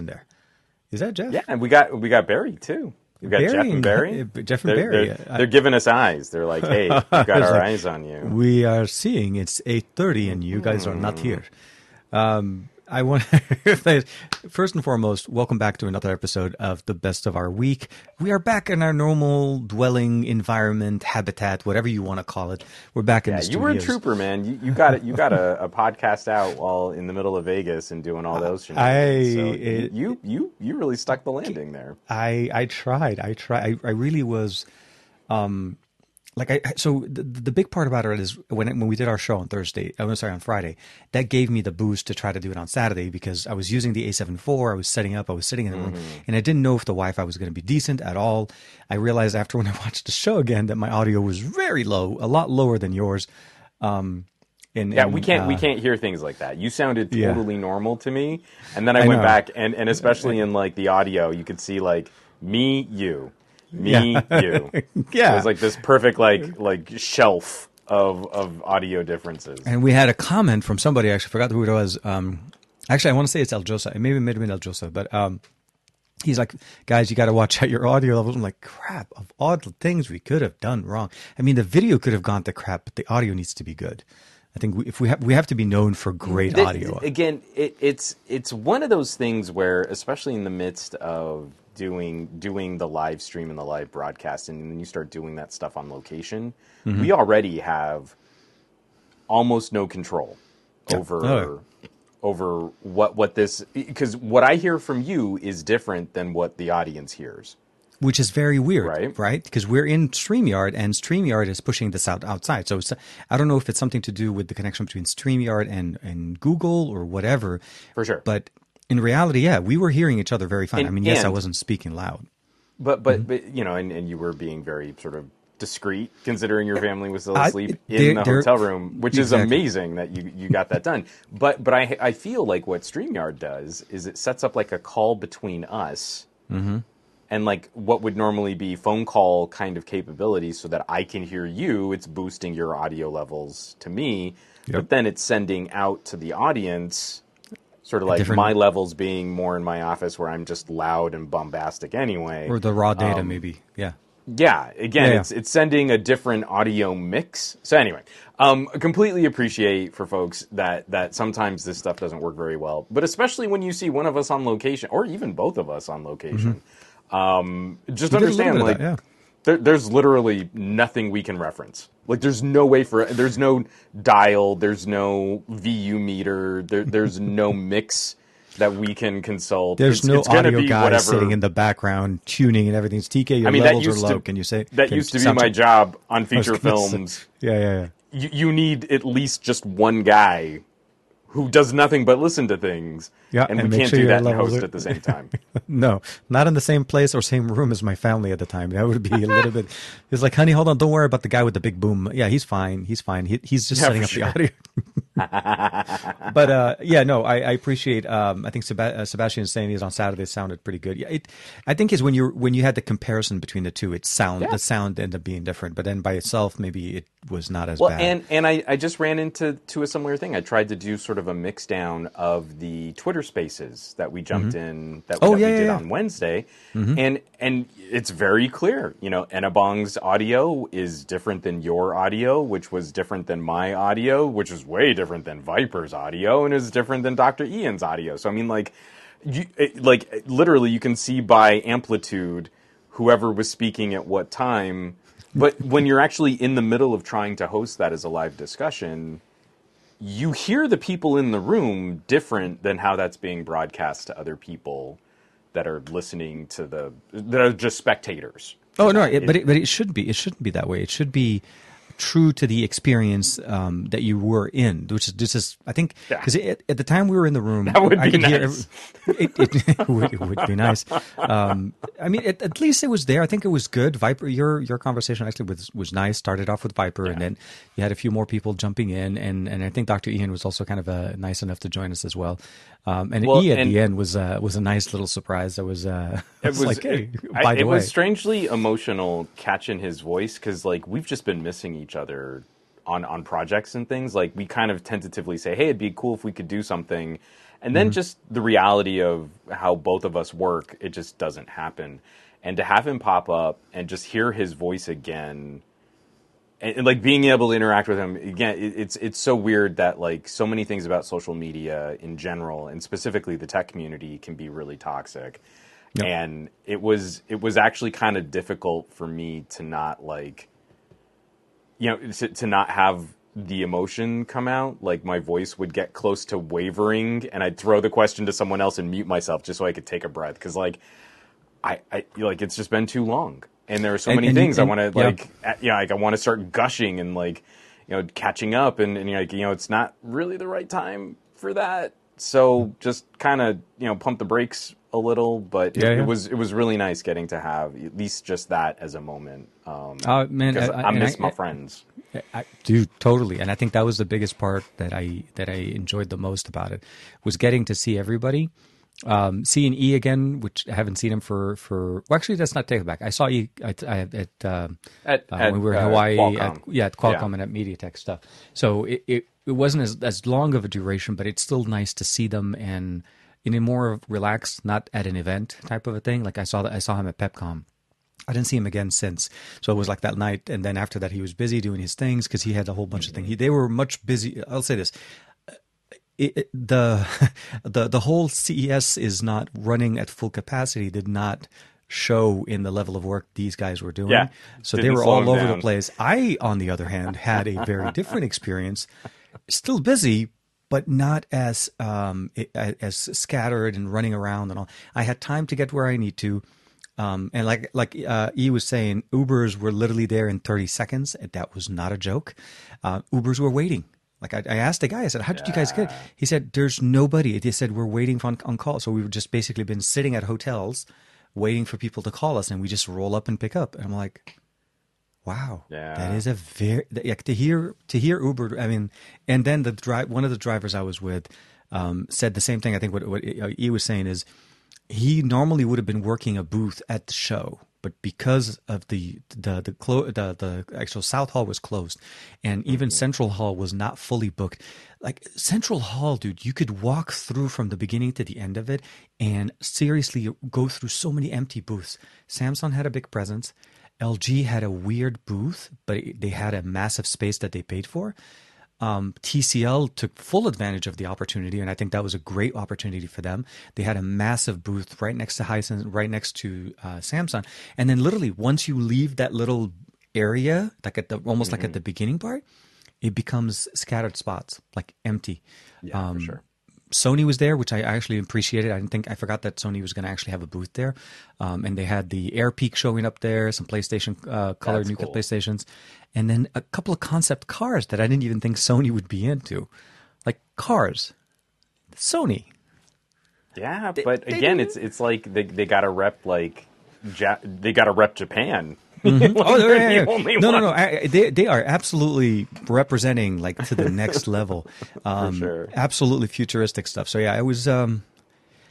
in there. Is that Jeff? Yeah, and we got we got Barry too. We got Barry Jeff and and- Barry. uh, Jeff and They're- Barry. They're, they're giving us eyes. They're like, "Hey, we've got our like, eyes on you." We are seeing it's 8:30 and you guys are not here. Um, I want first and foremost, welcome back to another episode of the best of our week. We are back in our normal dwelling environment, habitat, whatever you want to call it. We're back in Yeah, you were a trooper, man. You, you got it. You got a, a podcast out while in the middle of Vegas and doing all those shenanigans. so I- it- you you you really stuck the landing there. I I tried. I tried. I, I really was. Um, like I so the, the big part about it is when when we did our show on Thursday. I'm sorry on Friday. That gave me the boost to try to do it on Saturday because I was using the A7 IV. I was setting up. I was sitting in the room, and I didn't know if the Wi-Fi was going to be decent at all. I realized after when I watched the show again that my audio was very low, a lot lower than yours. Um, and, Yeah, and, we can't we uh, can't hear things like that. You sounded Yeah. totally normal to me, and then I, I went know. back and and especially in like the audio, you could see like me, you, me, Yeah. you. Yeah. it was like this perfect like like shelf of of audio differences. And we had a comment from somebody. I actually forgot who it was. Um, actually, I want to say it's El Josa. It maybe it might have been El Josa, but um, he's like, guys, you got to watch out your audio levels. I'm like, crap of all the things we could have done wrong. I mean, the video could have gone to crap, but the audio needs to be good. I think we, if we have we have to be known for great Th- audio. Again, it, it's it's one of those things where, especially in the midst of doing doing the live stream and the live broadcast, and then you start doing that stuff on location, Mm-hmm. we already have almost no control over Oh, over what what this because what I hear from you is different than what the audience hears. which is very weird, Right. right? Because we're in StreamYard and StreamYard is pushing this out outside. So it's, I don't know if it's something to do with the connection between StreamYard and, and Google or whatever. For sure. But in reality, yeah, we were hearing each other very fine. And- I mean, yes, I wasn't speaking loud. But but but you know, and, and you were being very sort of discreet, considering your family was still asleep they're- in the hotel room, which is amazing that you you got that done. But but I I feel like what Streamyard does is it sets up like a call between us. Mm-hmm. And like what would normally be phone call kind of capability, so that I can hear you, it's boosting your audio levels to me. Yep. But then it's sending out to the audience, sort of like different- my levels being more in my office, where I'm just loud and bombastic anyway. Or the raw data, Um, maybe. Yeah. Yeah, again, Yeah, it's it's sending a different audio mix. So anyway, um, completely appreciate for folks that that sometimes this stuff doesn't work very well, but especially when you see one of us on location, or even both of us on location. Um, just We did a little understand, like, that, yeah. there, there's literally nothing we can reference. Like, there's no way for there's no dial, there's no VU meter, there, there's no mix that we can consult. There's It's- no it's audio be guy whatever- sitting in the background tuning and everything's TK. Your I mean, levels are low. to Can you say that used to be my job on feature gonna say- films. Yeah, yeah, yeah. You, you need at least just one guy who does nothing but listen to things. Yeah, and, and we make can't sure do that and host at the same time. No, not in the same place or same room as my family at the time. That would be a little bit. It's like, honey, hold on, don't worry about the guy with the big boom. Yeah, he's fine. He's fine. He, he's just Yeah, setting up sure. the audio. but uh, yeah, no, I, I appreciate. Um, I think Seba- uh, Sebastian saying these on Saturday sounded pretty good. Yeah, it, I think is when you when you had the comparison between the two, it sound Yeah. the sound ended up being different. But then by itself, maybe it was not as Well, bad. and and I, I just ran into to a similar thing. I tried to do sort of a mix down of the Twitter Spaces that we jumped mm-hmm. in that, Oh, that yeah, we did yeah. on Wednesday, mm-hmm. and and it's very clear. You know, Enabong's audio is different than your audio, which was different than my audio, which is way different than Viper's audio, and is different than Doctor Ian's audio. So I mean, like, you it, like literally, you can see by amplitude whoever was speaking at what time. But when you're actually in the middle of trying to host that as a live discussion, you hear the people in the room different than how that's being broadcast to other people that are listening to the that are just spectators. Oh no, it, but it, but it should be. It shouldn't be that way. It should be true to the experience um, that you were in, which is this is I think because at, at the time we were in the room, That would I be could hear nice. every- it, it, it, would, it would be nice. Um, I mean, at, at least it was there. I think it was good. Viper, your your conversation actually was was nice. Started off with Viper, and then you had a few more people jumping in, and and I think Dr. Ian was also kind of uh, nice enough to join us as well. Um, and Well, E at and- the end was uh, was a nice little surprise. That was uh, It was, like, hey, it, by I- the it way, was strangely emotional catching his voice because like we've just been missing each other on on projects and things. Like we kind of tentatively say, "Hey, it'd be cool if we could do something," And then just the reality of how both of us work, it just doesn't happen. And to have him pop up and just hear his voice again, and, and, like being able to interact with him again, it, it's it's so weird that like so many things about social media in general, and specifically the tech community, can be really toxic. Yep. And it was it was actually kind of difficult for me to not like, you know, to, to not have the emotion come out. Like my voice would get close to wavering, and I'd throw the question to someone else and mute myself just so I could take a breath. Because like, I, I like it's just been too long, and there are so And- many and- things I want to yeah. like. Yeah, like I want to start gushing and like, you know, catching up, and, and like you know, it's not really the right time for that. So just kind of you know pump the brakes a little, but it, Yeah, yeah. it was it was really nice getting to have at least just that as a moment. Um, Uh, man, I- I, I- miss I- my friends. I, dude, totally. And I think that was the biggest part that I that I enjoyed the most about it was getting to see everybody. Um, seeing E again, which I haven't seen him for for. Well, actually, that's not take it back. I saw E at, at, at, um, At- uh, at, when we were in uh, Hawaii. At, yeah, at Qualcomm Yeah. and at MediaTek stuff. So it, it it wasn't as as long of a duration, but it's still nice to see them and in a more relaxed, not at an event type of a thing. Like I saw that I saw him at PepCom. I didn't see him again since. So it was like that night, and then after that, he was busy doing his things because he had a whole bunch of things. He, they were much busy. I'll say this: it, it- the the the whole CES is not running at full capacity. Did not show in the level of work these guys were doing. Yeah. So they were all over the place. I, on the other hand, had a very different experience. Still busy, but not as um, as scattered and running around and all. I had time to get where I need to. Um, and like like uh, E was saying, Ubers were literally there in 30 seconds. That was not a joke. Uh, Ubers were waiting. Like I, I asked the guy, I said, "How did you guys get?" it?" He said, "There's nobody." They said we're waiting on on call. So we've just basically been sitting at hotels, waiting for people to call us, and we just roll up and pick up. And I'm like, "Wow, Yeah. that is a very like to hear to hear Uber." I mean, and then the drive one of the drivers I was with um, said the same thing. I think what what E was saying is he normally would have been working a booth at the show, but because of the the the clo- the, the actual South Hall was closed, and even mm-hmm. Central Hall was not fully booked. Like Central Hall, dude, you could walk through from the beginning to the end of it, and seriously go through so many empty booths. Samsung had a big presence. LG had a weird booth, but it- they had a massive space that they paid for um, TCL took full advantage of the opportunity, and I think that was a great opportunity for them. They had a massive booth right next to Hisense, right next to uh, Samsung, and then literally once you leave that little area, like at the almost like at the beginning part, it becomes scattered spots, like empty. Yeah, Um, for sure. Sony was there, which I actually appreciated. I didn't think I forgot that Sony was going to actually have a booth there, um, and they had the Airpeak showing up there, some PlayStation uh, colored new cool. PlayStations, and then a couple of concept cars that I didn't even think Sony would be into, like cars. Sony, Yeah, but they again, it's it's like they they got to rep like ja- they got to rep Japan. oh, They're yeah, yeah, the yeah. only no, no, no, ones. They they are absolutely representing like to the next level. Um, sure. Absolutely futuristic stuff. So yeah, I was um,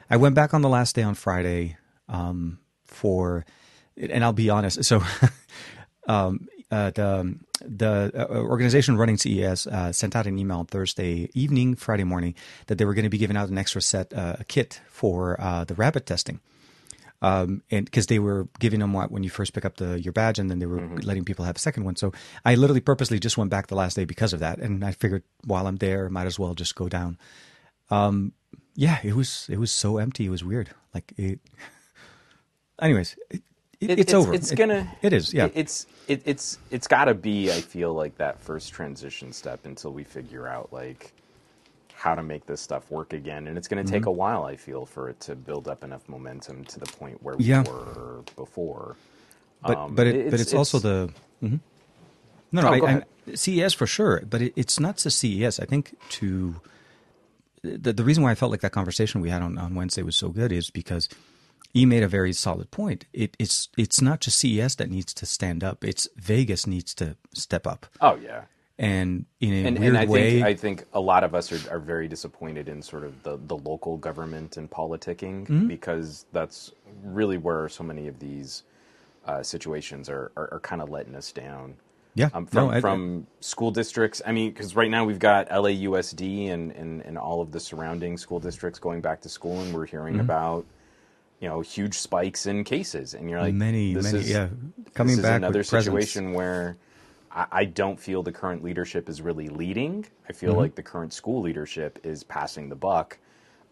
I went back on the last day on Friday um, for, and I'll be honest. So, um, uh, the the organization running CES uh, sent out an email on Thursday evening, Friday morning, that they were going to be giving out an extra set, uh, a kit for uh, the rapid testing um, and because they were giving them what when you first pick up the your badge, and then they were letting people have a second one. So I literally purposely just went back the last day because of that, and I figured while I'm there, might as well just go down. Um, yeah, it was it was so empty. It was weird. Like it. Anyways, it, it, It- it's, over. It's gonna. it is. Yeah. it- it's it, it's it's got to be. I feel like that first transition step until we figure out like how to make this stuff work again, and it's going to take Mm-hmm. a while. I feel for it to build up enough momentum to the point where we Yeah. were before. but Um, but it, it's- but it's, also the Mhm. no no Oh, I, I. CES for sure, but it, it's not just CES. I think to the the reason why I felt like that conversation we had on, on Wednesday was so good is because he made a very solid point. It, it's it's not just CES that needs to stand up. It's Vegas needs to step up, Oh yeah. And in a and, weird and I way, think I think a lot of us are, are very disappointed in sort of the, the local government and politicking Mm-hmm. because that's really where so many of these uh, situations are, are, are kind of letting us down. Yeah, um, from no, I- from school districts. I mean, because right now we've got LAUSD and, and and all of the surrounding school districts going back to school, and we're hearing Mm-hmm. about you know huge spikes in cases, and you're like Many, this many, is, yeah, coming this is back another with presence. situation where I, I don't feel the current leadership is really leading. I feel Mm-hmm. like the current school leadership is passing the buck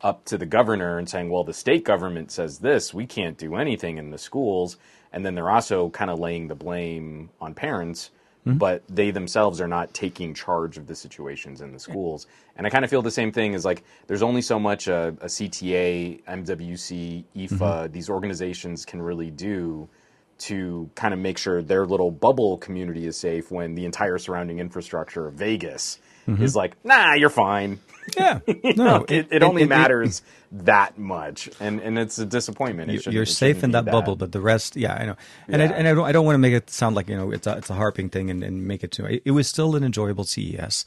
up to the governor and saying, well, the state government says this, we can't do anything in the schools. And then they're also kind of laying the blame on parents, Mm-hmm. but they themselves are not taking charge of the situations in the schools. And I kind of feel the same thing is like there's only so much a, a CTA, MWC, IFA, Mm-hmm. these organizations can really do to kind of make sure their little bubble community is safe when the entire surrounding infrastructure of Vegas Mm-hmm. is like, nah, you're fine. Yeah, No, no, it, it only matters that much, and and it's a disappointment. It you- you're safe in that that. bubble, but the rest, yeah, I know. And I, and I don't, I don't want to make it sound like you know it's a it's a harping thing and, and make it too. It, it was still an enjoyable CES,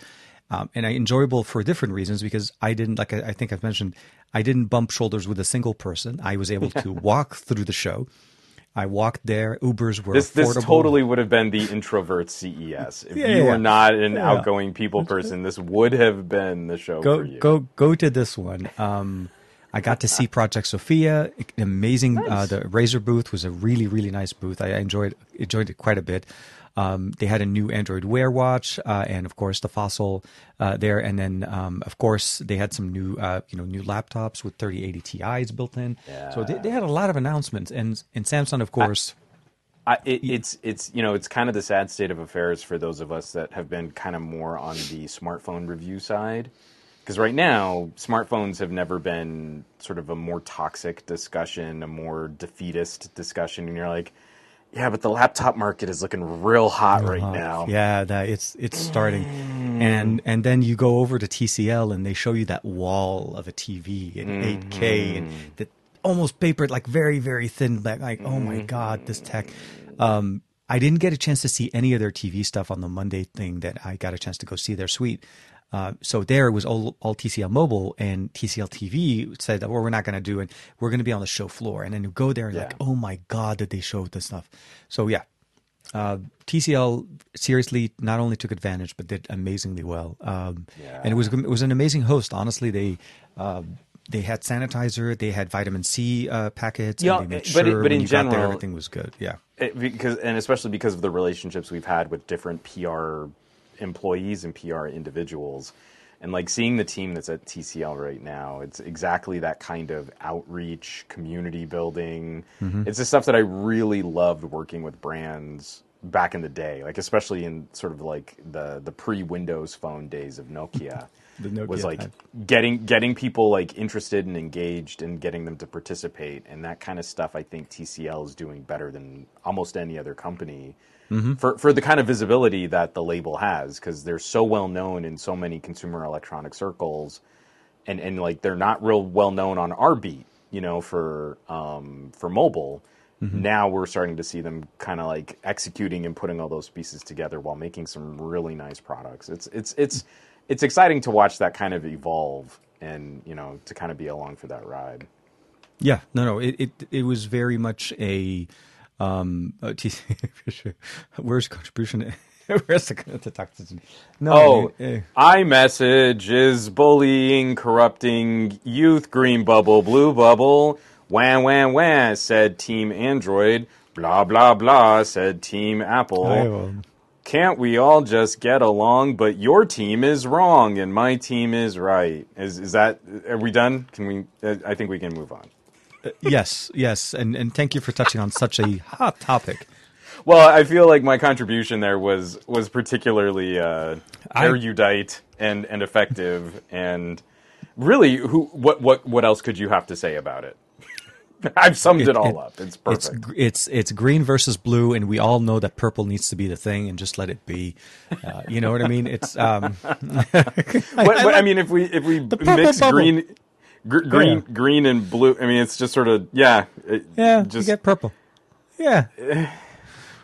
um, and I enjoyable for different reasons because I didn't like I, I think I've mentioned I didn't bump shoulders with a single person. I was able to walk through the show. I walked there. Ubers were This this totally would have been the introvert CES. If Yeah, you were not an Yeah. outgoing people person, this would have been the show go for you. go go to this one. Um, I got to see Project Sophia. Amazing. Uh, the Razer booth was a really really nice booth. I enjoyed enjoyed it quite a bit. Um, they had a new Android Wear watch, uh, and of course the Fossil uh, there, and then um, of course they had some new uh, you know new laptops with 3080 Ti's built in. So they, they had a lot of announcements, and and Samsung of course. I, it, it's it's you know it's kind of the sad state of affairs for those of us that have been kind of more on the smartphone review side because right now smartphones have never been sort of a more toxic discussion a more defeatist discussion and you're like yeah but the laptop market is looking real hot right now. Yeah, that it's it's starting, and and then you go over to TCL and they show you that wall of a TV in 8K and that almost papered like very very thin like like oh my god this tech. Um, I didn't get a chance to see any of their TV stuff on the Monday thing that I got a chance to go see their suite. Uh, so there it was all, all TCL mobile and TCL TV said that well, we're not going to do it. We're going to be on the show floor. And then you go there and Yeah. like, oh my God, did they show this stuff? So yeah, uh, TCL seriously not only took advantage but did amazingly well. Um, Yeah. And it was it was an amazing host. Honestly, they uh, they had sanitizer, they had vitamin C uh, packets, Yeah, and they made but sure it- but in got there, general- everything was good. Yeah, it, because and especially because of the relationships we've had with different PR employees and PR individuals, and like seeing the team that's at TCL right now, it's exactly that kind of outreach, community building. Mm-hmm. It's the stuff that I really loved working with brands back in the day, like especially in sort of like the the pre Windows Phone days of Nokia. The Nokia was like time. getting getting people like interested and engaged and getting them to participate and that kind of stuff I think TCL is doing better than almost any other company Mm-hmm. for for the kind of visibility that the label has because they're so well known in so many consumer electronic circles and and like they're not real well known on our beat you know for um for mobile Mm-hmm. now we're starting to see them kind of like executing and putting all those pieces together while making some really nice products it's it's it's it's exciting to watch that kind of evolve and you know to kind of be along for that ride yeah. No, no, it it, it was very much a. Um, where's contribution? Where's the, the toxicity? No, Oh, eh, iMessage is bullying, corrupting youth. Green bubble, blue bubble. Wham, wham, wham, said Team Android. Blah, blah, blah, said Team Apple. Can't we all just get along? But your team is wrong and my team is right. Is is that? Are we done? Can we? uh, I think we can move on. yes, yes, and and thank you for touching on such a hot topic. Well, I feel like my contribution there was was particularly uh, I- erudite and and effective, and really, who what what what else could you have to say about it? I've summed it, It- all it- up. It's It's perfect. gr- it's it's green versus blue, and we all know that purple needs to be the thing, and just let it be. Uh, you know what I mean? It's um, What- what- I mean, if we if we mix bubble. green. Gr- green, Yeah. green, and blue. I mean, it's just sort of yeah. It, yeah, just you get purple. Yeah,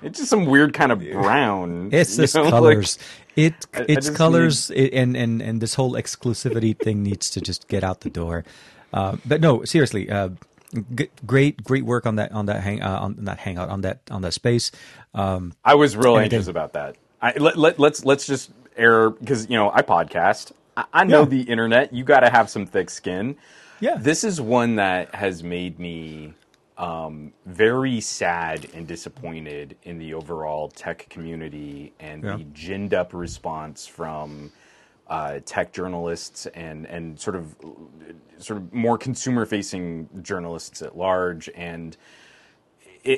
it's just some weird kind of brown. it's just know, like- colors. it I- I it's colors, it, and and and this whole exclusivity thing needs to just get out the door. Uh, but no, seriously, uh, g- great great work on that on that hang uh, on that hangout on that on that space. Um, I was real anxious about that. I, let, let, let's let's just air because you know I podcast. I, I know Yeah. the internet. You got to have some thick skin. Yeah. This is one that has made me um, very sad and disappointed in the overall tech community and Yeah. the ginned up response from uh, tech journalists and and sort of sort of more consumer facing journalists at large and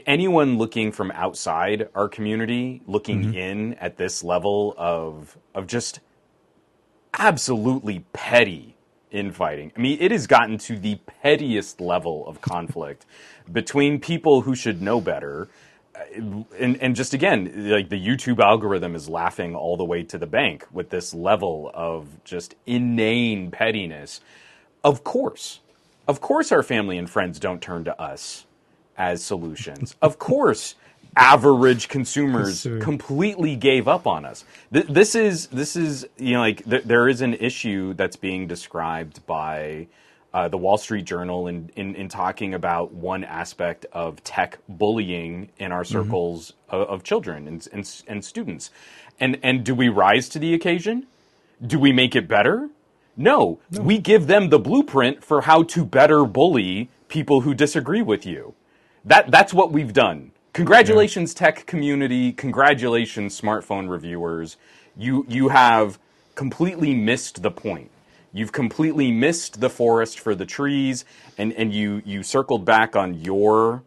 anyone looking from outside our community looking in at this level of of just absolutely petty infighting. I mean, it has gotten to the pettiest level of conflict between people who should know better. uh, And, and just again, like the YouTube algorithm is laughing all the way to the bank with this level of just inane pettiness. Of course, of course, our family and friends don't turn to us as solutions. of course, average consumers Consumer. completely gave up on us. Th- this is this is you know like th- there is an issue that's being described by uh, the Wall Street Journal in, in in talking about one aspect of tech bullying in our circles of, of children and, and and students. And and do we rise to the occasion? Do we make it better? No, we give them the blueprint for how to better bully people who disagree with you. That that's what we've done. Congratulations, tech community. Congratulations, smartphone reviewers. You you have completely missed the point. You've completely missed the forest for the trees, and, and you you circled back on your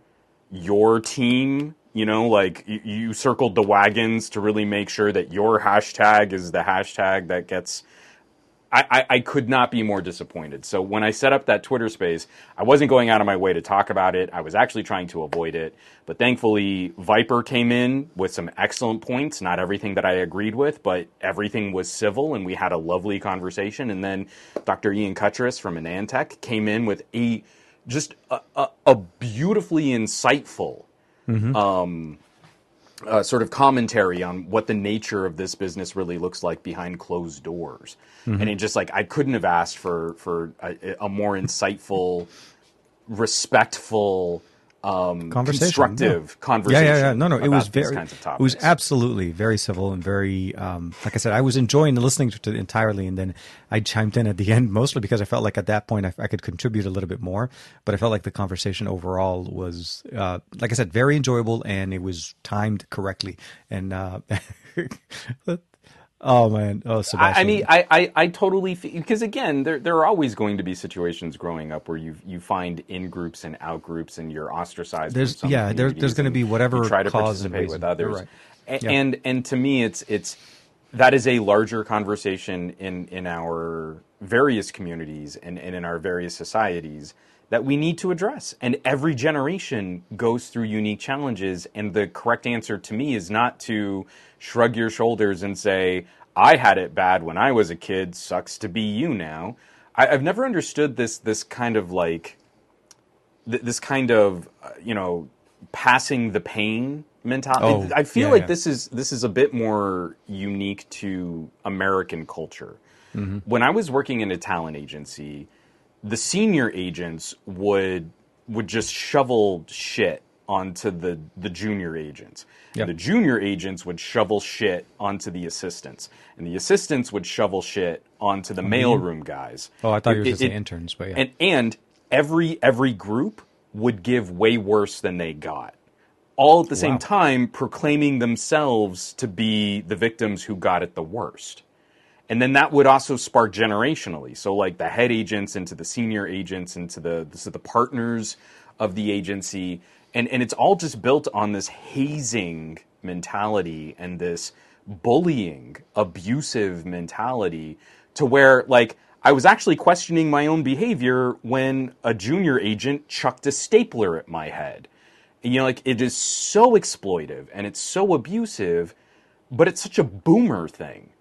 your team. You know, like you, you circled the wagons to really make sure that your hashtag is the hashtag that gets I, I, I could not be more disappointed. So when I set up that Twitter space, I wasn't going out of my way to talk about it. I was actually trying to avoid it. But thankfully, Viper came in with some excellent points. Not everything that I agreed with, but everything was civil, and we had a lovely conversation. And then Dr. Ian Cutress from AnandTech came in with a just a, a, a beautifully insightful mm-hmm. um, uh, sort of commentary on what the nature of this business really looks like behind closed doors. And it just like I couldn't have asked for for a, a more insightful, respectful, um, Conversation, constructive yeah. conversation. Yeah, yeah, yeah. No, no, it was very, it was absolutely very civil and very, um, like I said, I was enjoying the listening to it entirely, and then I chimed in at the end mostly because I felt like at that point I, I could contribute a little bit more, but I felt like the conversation overall was, uh, like I said, very enjoyable and it was timed correctly. And uh, oh man, oh I, Sebastian, I mean, I, I, I totally because again, there there are always going to be situations growing up where you you find in groups and out groups, and you're ostracized. There's- yeah, there- there's gonna be whatever you try to and participate with others. right. A- Yeah. And and to me, it's it's that is a larger conversation in in our various communities and, and in our various societies that we need to address. And every generation goes through unique challenges. And the correct answer to me is not to shrug your shoulders and say, I had it bad when I was a kid, sucks to be you now. I, I've never understood this this kind of like th- this kind of uh, you know passing the pain mentality. Oh, I feel yeah, like yeah. this is this is a bit more unique to American culture. Mm-hmm. When I was working in a talent agency, the senior agents would would just shovel shit onto the the junior agents. Yep. And the junior agents would shovel shit onto the assistants, and the assistants would shovel shit onto the oh, mailroom guys. oh, I thought you were It- it- interns, but yeah. and and every every group would give way worse than they got all at the same time proclaiming themselves to be the victims who got it the worst and then that would also spark generationally so like the head agents into the senior agents into the so the partners of the agency and and it's all just built on this hazing mentality and this bullying abusive mentality to where like I was actually questioning my own behavior when a junior agent chucked a stapler at my head. And, you know, like it is so exploitive and it's so abusive, but it's such a boomer thing.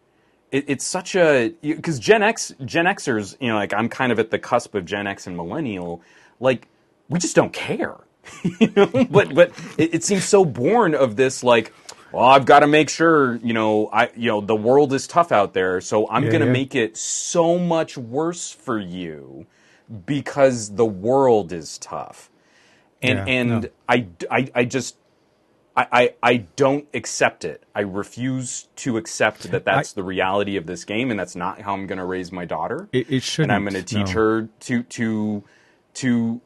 It, it's such a because Gen X, Gen Xers, you know, like I'm kind of at the cusp of Gen X and millennial. Like we just don't care, you know. But but it, it seems so born of this like. Well, I've got to make sure, you know, I, you know, the world is tough out there, so I'm Yeah, going to yeah. make it so much worse for you because the world is tough and Yeah, and no. I, I I just I, I, I don't accept it. I refuse to accept that that's the reality of this game, and that's not how I'm going to raise my daughter. It, it shouldn't. and I'm going to teach no. her to to to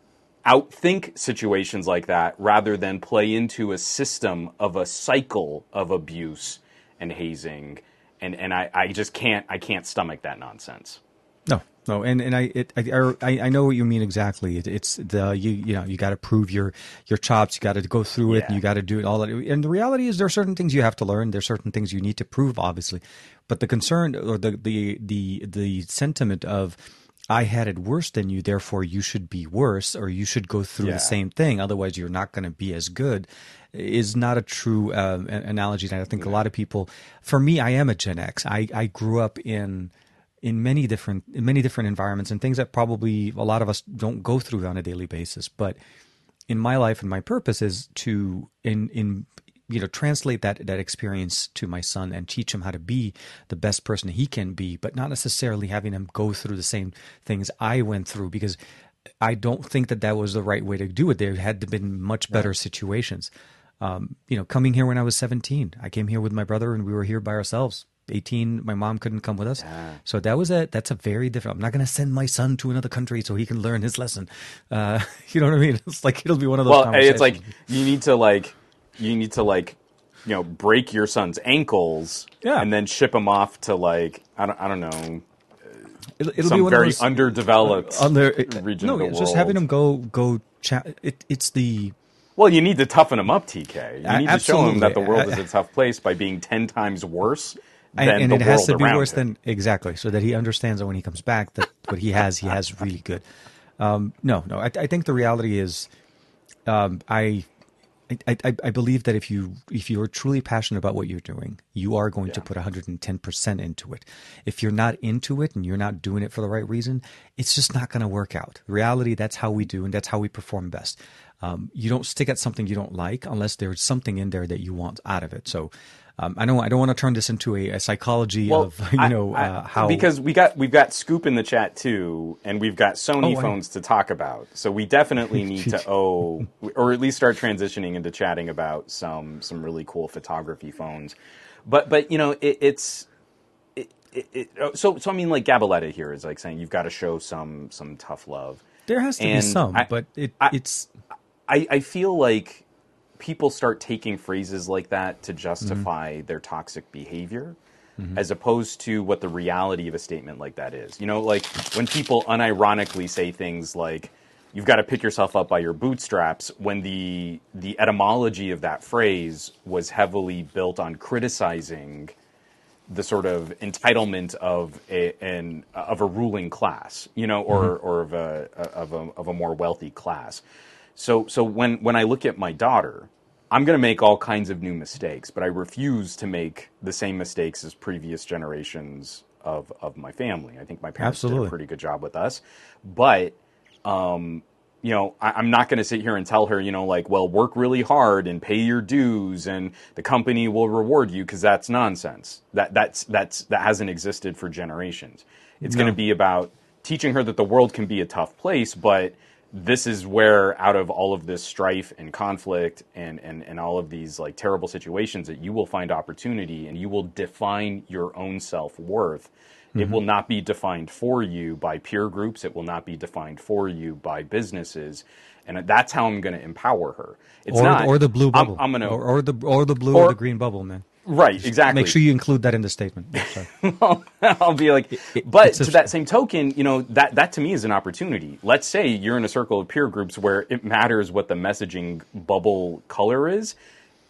outthink situations like that rather than play into a system of a cycle of abuse and hazing. And and I, I just can't I can't stomach that nonsense. No, no, and and I it, I I I know what you mean exactly. It, it's the you you know you got to prove your your chops. You got to go through it. Yeah. And you got to do it all that. And the reality is, there are certain things you have to learn. There are certain things you need to prove, obviously. But the concern or the the the the sentiment of I had it worse than you, therefore you should be worse, or you should go through Yeah. the same thing. Otherwise, you're not going to be as good. Is not a true uh, a- analogy. And I think a lot of people. For me, I am a Gen X. I I grew up in in many different in many different environments and things that probably a lot of us don't go through on a daily basis. But in my life and my purpose is to in in you know translate that that experience to my son and teach him how to be the best person he can be, but not necessarily having him go through the same things I went through because I don't think that that was the right way to do it. There had been much better situations. Um, you know, coming here when I was 17, I came here with my brother and we were here by ourselves. 18, my mom couldn't come with us. So that was a, that's a very different, I'm not going to send my son to another country so he can learn his lesson. Uh, you know what I mean? It's like, it'll be one of those Well, hey, it's like you need to like you need to like you know break your son's ankles Yeah. and then ship him off to like I don't I don't know it'll, it'll be some one very of those, underdeveloped under, region no, of the it's world. just having him go, go, chat. It, it's the, Well, you need to toughen him up, TK. You need to show him that the world is a tough place by being ten times worse and, and it has to be worse than exactly so that he understands that when he comes back that what he has he has really good. Um, no no I, I think the reality is um, I, I I I believe that if you if you're truly passionate about what you're doing you are going to put 110% into it. If you're not into it and you're not doing it for the right reason it's just not going to work out. Reality that's how we do and that's how we perform best. Um, you don't stick at something you don't like unless there's something in there that you want out of it. So um, I know I don't want to turn this into a, a psychology of you I- know I- uh, how because we got we've got Scoop in the chat too, and we've got Sony Oh, I- phones to talk about. So we definitely need to owe, or at least start transitioning into chatting about some some really cool photography phones. But but you know it, it's. It, it, oh, so so I mean like Gabaletta here is like saying you've got to show some some tough love. there has to be some I- but it I- it's I, I feel like people start taking phrases like that to justify Mm-hmm. their toxic behavior as opposed to what the reality of a statement like that is. You know, like when people unironically say things like, you've got to pick yourself up by your bootstraps when the the etymology of that phrase was heavily built on criticizing the sort of entitlement of a an, of a ruling class, you know, or or of a of a of a more wealthy class. So so when when I look at my daughter, I'm going to make all kinds of new mistakes, but I refuse to make the same mistakes as previous generations of of my family. I think my parents did a pretty good job with us, but um, you know, I, I'm not going to sit here and tell her, you know, like, well, work really hard and pay your dues, and the company will reward you because that's nonsense. That that's that's that hasn't existed for generations. It's going to be about teaching her that the world can be a tough place, but this is where, out of all of this strife and conflict and, and, and all of these like terrible situations, that you will find opportunity and you will define your own self worth. It mm-hmm. will not be defined for you by peer groups. It will not be defined for you by businesses, and that's how I'm going to empower her. It's or, not or the blue I'm- bubble I'm, going to or, or the or the blue or, Or- the green bubble man right exactly. make sure you include that in the statement sorry. I'll be like, but to that same token, you know, that, that to me is an opportunity. Let's say you're in a circle of peer groups where it matters what the messaging bubble color is.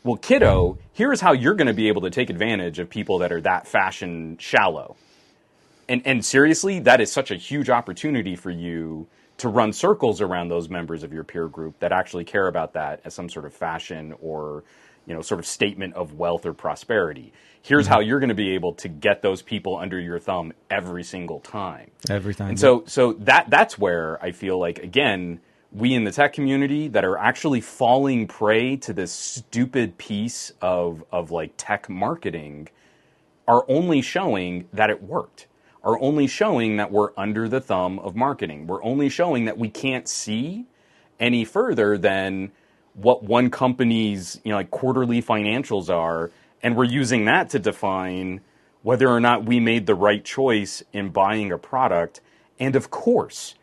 Well, kiddo, here's how you're going to be able to take advantage of people that are that fashion shallow. And, and seriously, that is such a huge opportunity for you to run circles around those members of your peer group that actually care about that as some sort of fashion or you know sort of statement of wealth or prosperity. Here's how mm-hmm. you're going to be able to get those people under your thumb every single time. every time And so so that that's where I feel like again we in the tech community that are actually falling prey to this stupid piece of of like tech marketing are only showing that it worked. Are only showing that we're under the thumb of marketing. We're only showing that we can't see any further than what one company's you know like quarterly financials are, and we're using that to define whether or not we made the right choice in buying a product. And of course,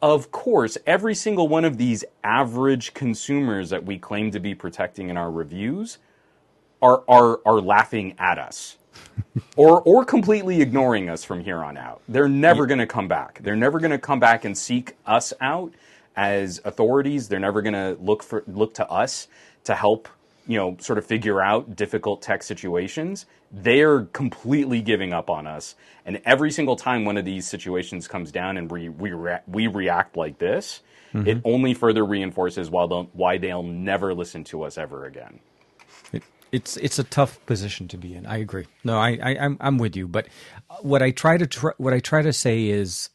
of course, every single one of these average consumers that we claim to be protecting in our reviews are are are laughing at us. or or completely ignoring us from here on out. They're never going to come back. They're never going to come back and seek us out as authorities. They're never going to look for look to us to help, you know, sort of figure out difficult tech situations. They're completely giving up on us. And every single time one of these situations comes down and we we, rea- we react like this, mm-hmm. it only further reinforces why they'll, why they'll never listen to us ever again. It, it's it's a tough position to be in. I agree. No, I, I I'm I'm with you. But what I try to tr- what I try to say is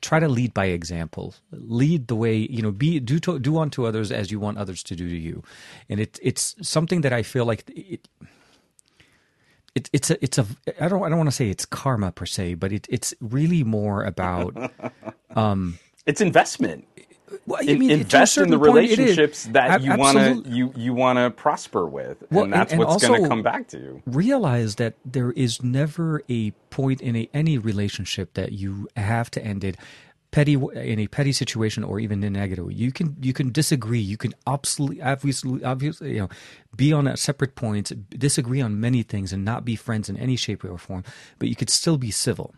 try to lead by example. Lead the way, you know, be do to, do unto others as you want others to do to you. And it it's something that I feel like it, it it's a it's a I don't I don't want to say it's karma per se, but it it's really more about um it's investment. Well, I mean, invest in the relationships that you want to you you want to prosper with, well, and that's and, and what's going to come back to you. Realize that there is never a point in a, any relationship that you have to end it petty in a petty situation or even in negative you can you can disagree. You can absolutely obviously obviously you know be on a separate points disagree on many things and not be friends in any shape or form but you could still be civil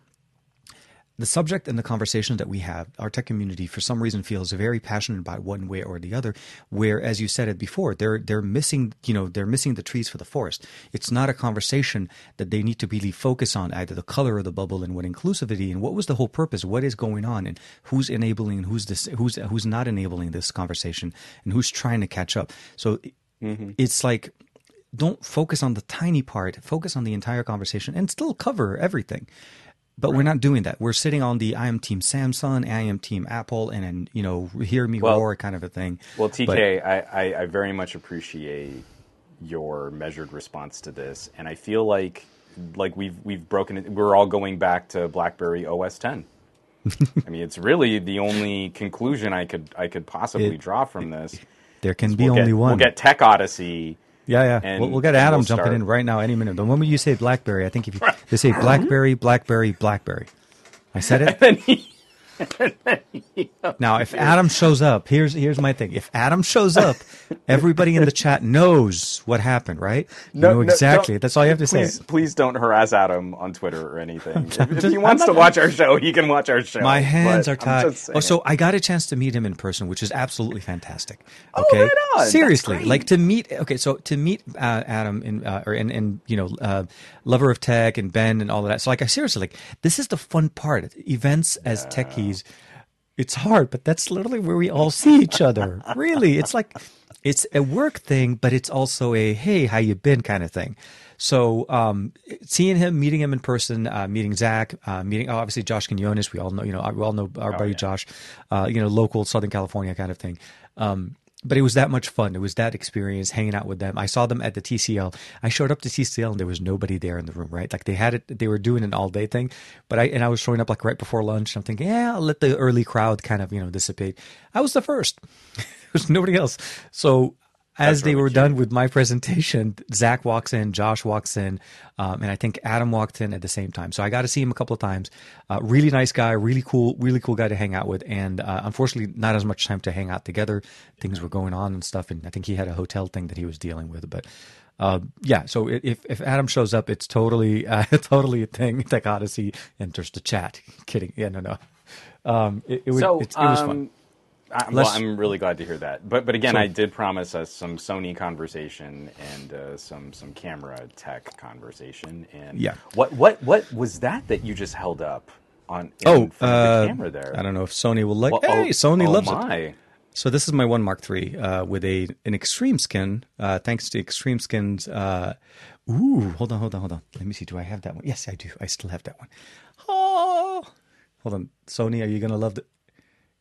the subject and the conversation that we have, our tech community for some reason feels very passionate about one way or the other. Where, as you said it before, they're they're missing, you know, they're missing the trees for the forest. It's not a conversation that they need to really focus on either the color of the bubble and what inclusivity and what was the whole purpose, what is going on, and who's enabling and who's this, who's who's not enabling this conversation, and who's trying to catch up. So mm-hmm. it's like don't focus on the tiny part focus on the entire conversation and still cover everything but right. we're not doing that. We're sitting on the I am team Samsung, I am team Apple, and, and you know, hear me well, roar kind of a thing. Well, TK, but, I, I, I very much appreciate your measured response to this, and I feel like like we've we've broken it. We're all going back to BlackBerry OS 10. I mean, it's really the only conclusion I could I could possibly it, draw from this. There can be we'll only get, one. We'll get Tech Odyssey yeah, yeah. we'll, we'll, get Adam we'll jumping start. in right now any minute. The moment you say BlackBerry, I think if you they say BlackBerry, BlackBerry, BlackBerry, I said it. now, if Adam shows up, here's here's my thing. If Adam shows up, everybody in the chat knows what happened, right? You no, know exactly. No, That's all you have to please, say. Please don't harass Adam on Twitter or anything. if, if he wants to watch our show, he can watch our show. My hands are tied. Oh, so I got a chance to meet him in person, which is absolutely fantastic. Oh, okay, oh, right seriously, like to meet. Okay, so to meet uh, Adam in uh, or and and you know, uh, lover of tech and Ben and all of that. So like, I seriously like this is the fun part. Events as yeah. techies it's hard, but that's literally where we all see each other. really, it's like it's a work thing, but it's also a hey, how you been kind of thing. So um, seeing him, meeting him in person, uh, meeting Zach, uh, meeting oh, obviously Josh Quinones, we all know, you know, we all know our oh, buddy yeah. Josh, uh, you know, local Southern California kind of thing. Um, but it was that much fun. It was that experience hanging out with them. I saw them at the TCL. I showed up to TCL and there was nobody there in the room, right? Like they had it, they were doing an all day thing, but I, and I was showing up like right before lunch. I'm thinking, yeah, I'll let the early crowd kind of, you know, dissipate. I was the first. there was nobody else. So as they were done with my presentation, Zach walks in, Josh walks in, um, and I think Adam walked in at the same time. So I got to see him a couple of times. Uh, really nice guy, really cool, really cool guy to hang out with. And uh, unfortunately, not as much time to hang out together. Things were going on and stuff, and I think he had a hotel thing that he was dealing with. But uh, yeah, so if if Adam shows up, it's totally uh, totally a thing. Tech Odyssey enters the chat. Kidding? Yeah, no, no. Um, it, it, so, it, it was fun. I, well, I'm really glad to hear that. But but again, so, I did promise us some Sony conversation and uh, some some camera tech conversation. And yeah, what what what was that that you just held up on? oh, uh, the camera there. I don't know if Sony will like. Well, hey, oh, Sony oh loves my. it. So this is my one Mark III uh, with a an Extreme Skin. Uh, thanks to Extreme Skins. Uh, ooh, hold on, hold on, hold on. Let me see. Do I have that one? Yes, I do. I still have that one. Oh, hold on, Sony. Are you gonna love it?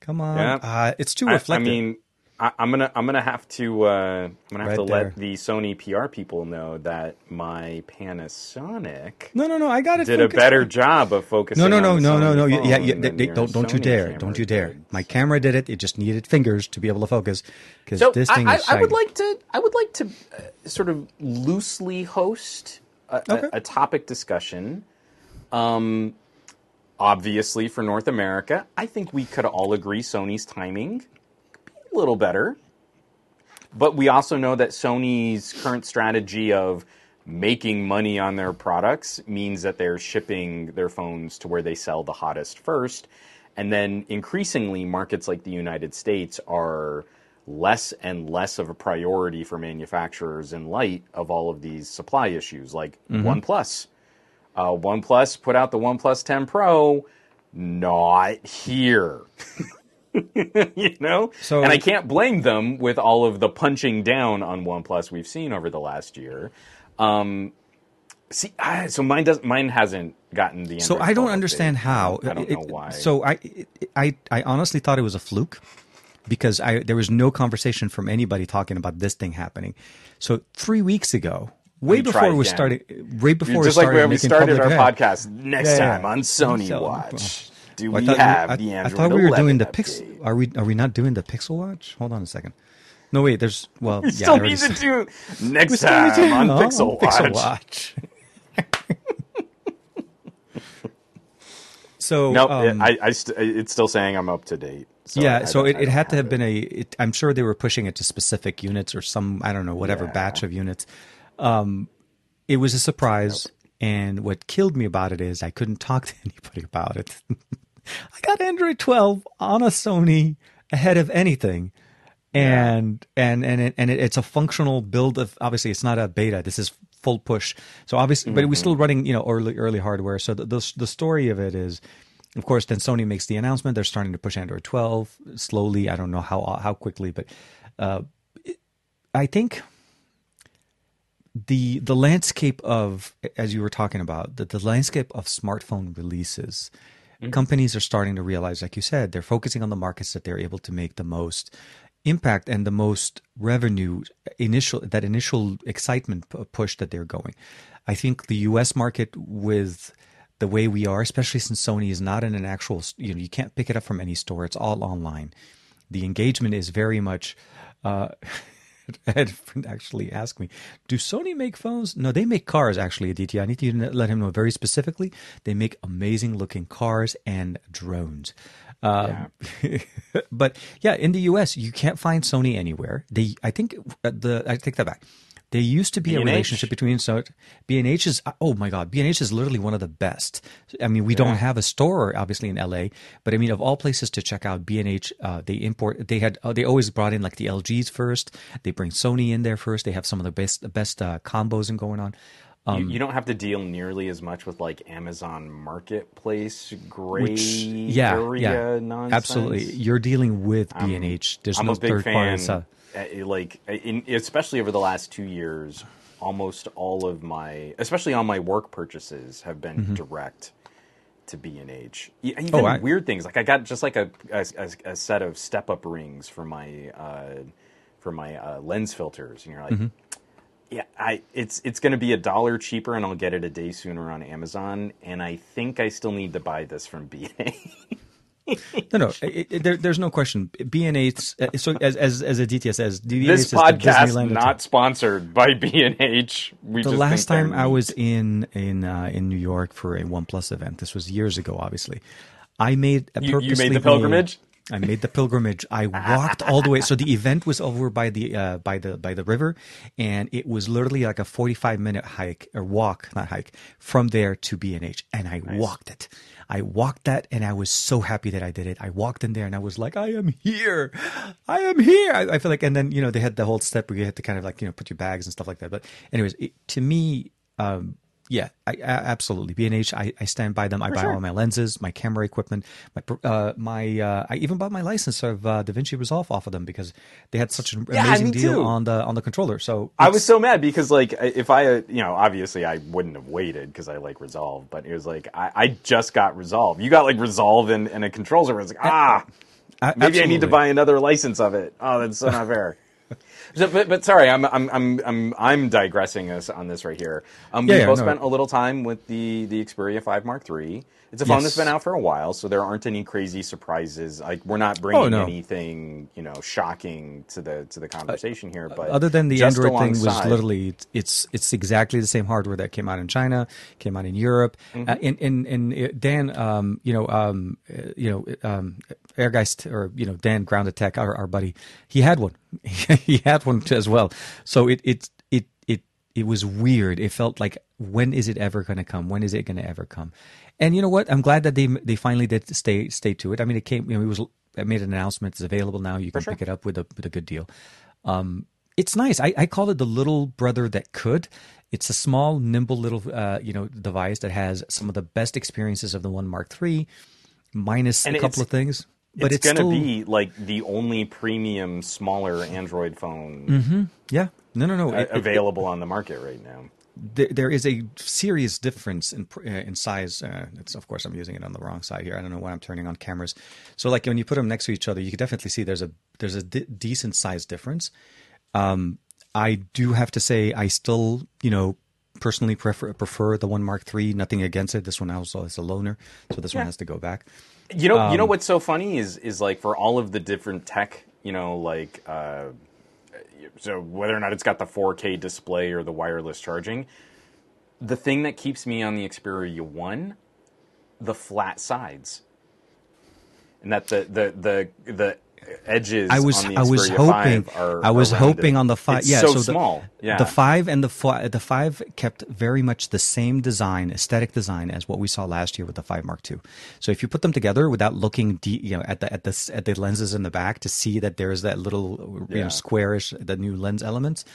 Come on. Yeah. Uh, it's too reflective. I, I, mean, I, am gonna I'm gonna have to uh, I'm gonna have Right to there. let the Sony PR people know that my Panasonic No, no, no. I got it. did a better job of focusing. No, no, no, no, no, no. Yeah, yeah. than they- don't, don't you dare! Don't you dare! did. My camera did it. It just needed fingers to be able to focus because So this I, thing I, is I would like to I would like to uh, sort of loosely host a, a- a, topic discussion. Um, obviously, for North America, I think we could all agree Sony's timing could be a little better. But we also know that Sony's current strategy of making money on their products means that they're shipping their phones to where they sell the hottest first. And then increasingly, markets like the United States are less and less of a priority for manufacturers in light of all of these supply issues, like mm-hmm. OnePlus. Uh, OnePlus put out the OnePlus 10 Pro, not here. you know? So- and I can't blame them with all of the punching down on OnePlus we've seen over the last year. Um, see, I, so mine does mine hasn't gotten the. So I don't understand update. how. I don't it- know why. So I, it- I, I honestly thought it was a fluke because I there was no conversation from anybody talking about this thing happening. So three weeks ago, way before we again. started, way before just we like started when we started our public- podcast. Next Yeah, time on Sony So- Watch, do I we have I, the I thought we were doing the? Pixel. Are we? Are we not doing the Pixel Watch? Hold on a second. No, wait. There's well. We yeah, still need to do next time to- on oh, Pixel Watch. Pixel Watch. so Nope, um, it, I, I st- it's still saying I'm up to date. So yeah, I so it, it had to have it. been a. It, I'm sure they were pushing it to specific units or some I don't know whatever Yeah. batch of units. Um, it was a surprise, and what killed me about it is I couldn't talk to anybody about it. I got Android 12 on a Sony ahead of anything, and and and it, and it, it's a functional build of. Obviously, it's not a beta. This is full push. So obviously, but it was still running you know early early hardware. So the the, the story of it is. Of course, then Sony makes the announcement. They're starting to push Android 12 slowly. I don't know how how quickly, but uh, it- I think the the landscape of as you were talking about the, the landscape of smartphone releases companies are starting to realize like you said they're focusing on the markets that they're able to make the most impact and the most revenue initial that initial excitement push that they're going. I think the us market with the way we are especially since sony is not in an actual you know you can't pick it up from any store. It's all online. The engagement is very much uh, I had a friend actually ask me, "Do Sony make phones?" No, they make cars. Actually, Aditya, I need you to let him know very specifically. They make amazing looking cars and drones. Um, but yeah, in the U.S., you can't find Sony anywhere. They, I think uh, the I take that back. There used to be a B&H. relationship between so B and H is oh my god B and H is literally one of the best. I mean we don't have a store obviously in L.A. but I mean of all places to check out B and H uh, they import they had uh, they always brought in like the LGs first they bring Sony in there first they have some of the best the best uh, combos and going on. You, you don't have to deal nearly as much with like Amazon Marketplace gray Which yeah area yeah nonsense. absolutely you're dealing with B and H. There's I'm no a big third fan. party. Uh, like, in, especially over the last two years, almost all of my, especially on my work purchases, have been direct to B and H. E- Even Mm-hmm. Oh, I- weird things like I got just like a a, a, a set of step up rings for my uh, for my uh, lens filters, and you're like. Mm-hmm. Yeah, I it's it's going to be a dollar cheaper, and I'll get it a day sooner on Amazon. And I think I still need to buy this from B and A. No, no, it, it, there, there's no question. B and H. uh, So as as as Aditya says, B&H This podcast of not sponsored by B and H. The last time I was in in uh, in New York for a OnePlus event, this was years ago. Obviously, I made a You- you made the pilgrimage? I made the pilgrimage. I walked all the way. So the event was over by the uh, by the by the river, and it was literally like a forty five minute hike or walk, not hike, from there to B and H, and I walked it. I walked that, and I was so happy that I did it. I walked in there, and I was like, "I am here, I am here." I, I feel like, and then you know they had the whole step where you had to kind of like you know put your bags and stuff like that. But anyways, it, to me, um, yeah, I, I, absolutely. B and H, I, I stand by them. I buy sure. all my lenses, my camera equipment, my uh, my. Uh, I even bought my license of uh, DaVinci Resolve off of them because they had such an Yeah, amazing deal too. on the on the controller. So I was so mad because like if I you know obviously I wouldn't have waited because I like Resolve, but it was like I, I just got Resolve. You got like Resolve and, and a controller. I was like ah. Maybe I need to buy another license of it. Oh, that's so not fair. So, but, but sorry, I'm I'm I'm I'm I'm digressing us on this right here. Um, Yeah, we yeah, both no. spent a little time with the the Xperia 5 Mark III. It's a phone Yes. that's been out for a while, so there aren't any crazy surprises. Like we're not bringing Oh, no. anything you know shocking to the to the conversation here. But Other than the Android thing was literally it's it's exactly the same hardware that came out in China, came out in Europe, Mm-hmm. uh, and and and uh, Dan, um, you know, um, uh, you know, um, Airgeist or you know Dan Grounded Tech, our, our buddy, he had one, he had one as well. So it it it it it was weird. It felt like when is it ever going to come? When is it going to ever come? And you know what? I'm glad that they they finally did stay stay to it. I mean, it came. You know, it was it made an announcement. It's available now. You can pick it up with a with a good deal. Um, it's nice. I, I call it the little brother that could. It's a small, nimble little, uh, you know, device that has some of the best experiences of the One Mark III, minus And a couple of things. But it's, it's, going to still, be like the only premium, smaller Android phone Mm-hmm. yeah. No, no, no. uh, It- it- available on the market right now. There, there is a serious difference in uh, in size. Uh, it's of course I'm using it on the wrong side here. I don't know why I'm turning on cameras. So like when you put them next to each other, you can definitely see there's a there's a decent size difference. Um, I do have to say I still you know personally prefer prefer the one Mark III. Nothing against it. This one also is a loaner, so this one has to go back. You know, you know Um, what's so funny is is like for all of the different tech, you know, like uh, so whether or not it's got the 4K display or the wireless charging, the thing that keeps me on the Xperia One, the flat sides, and that the the the the edges. I was on the I was hoping are, I was hoping on the five. Yeah, so, the, small. Yeah, The five and the fi- the five kept very much the same design, aesthetic design as what we saw last year with the five Mark II. So if you put them together without looking, de- you know, at the at the at the lenses in the back to see that there's that little you Yeah. know squarish the new lens elements.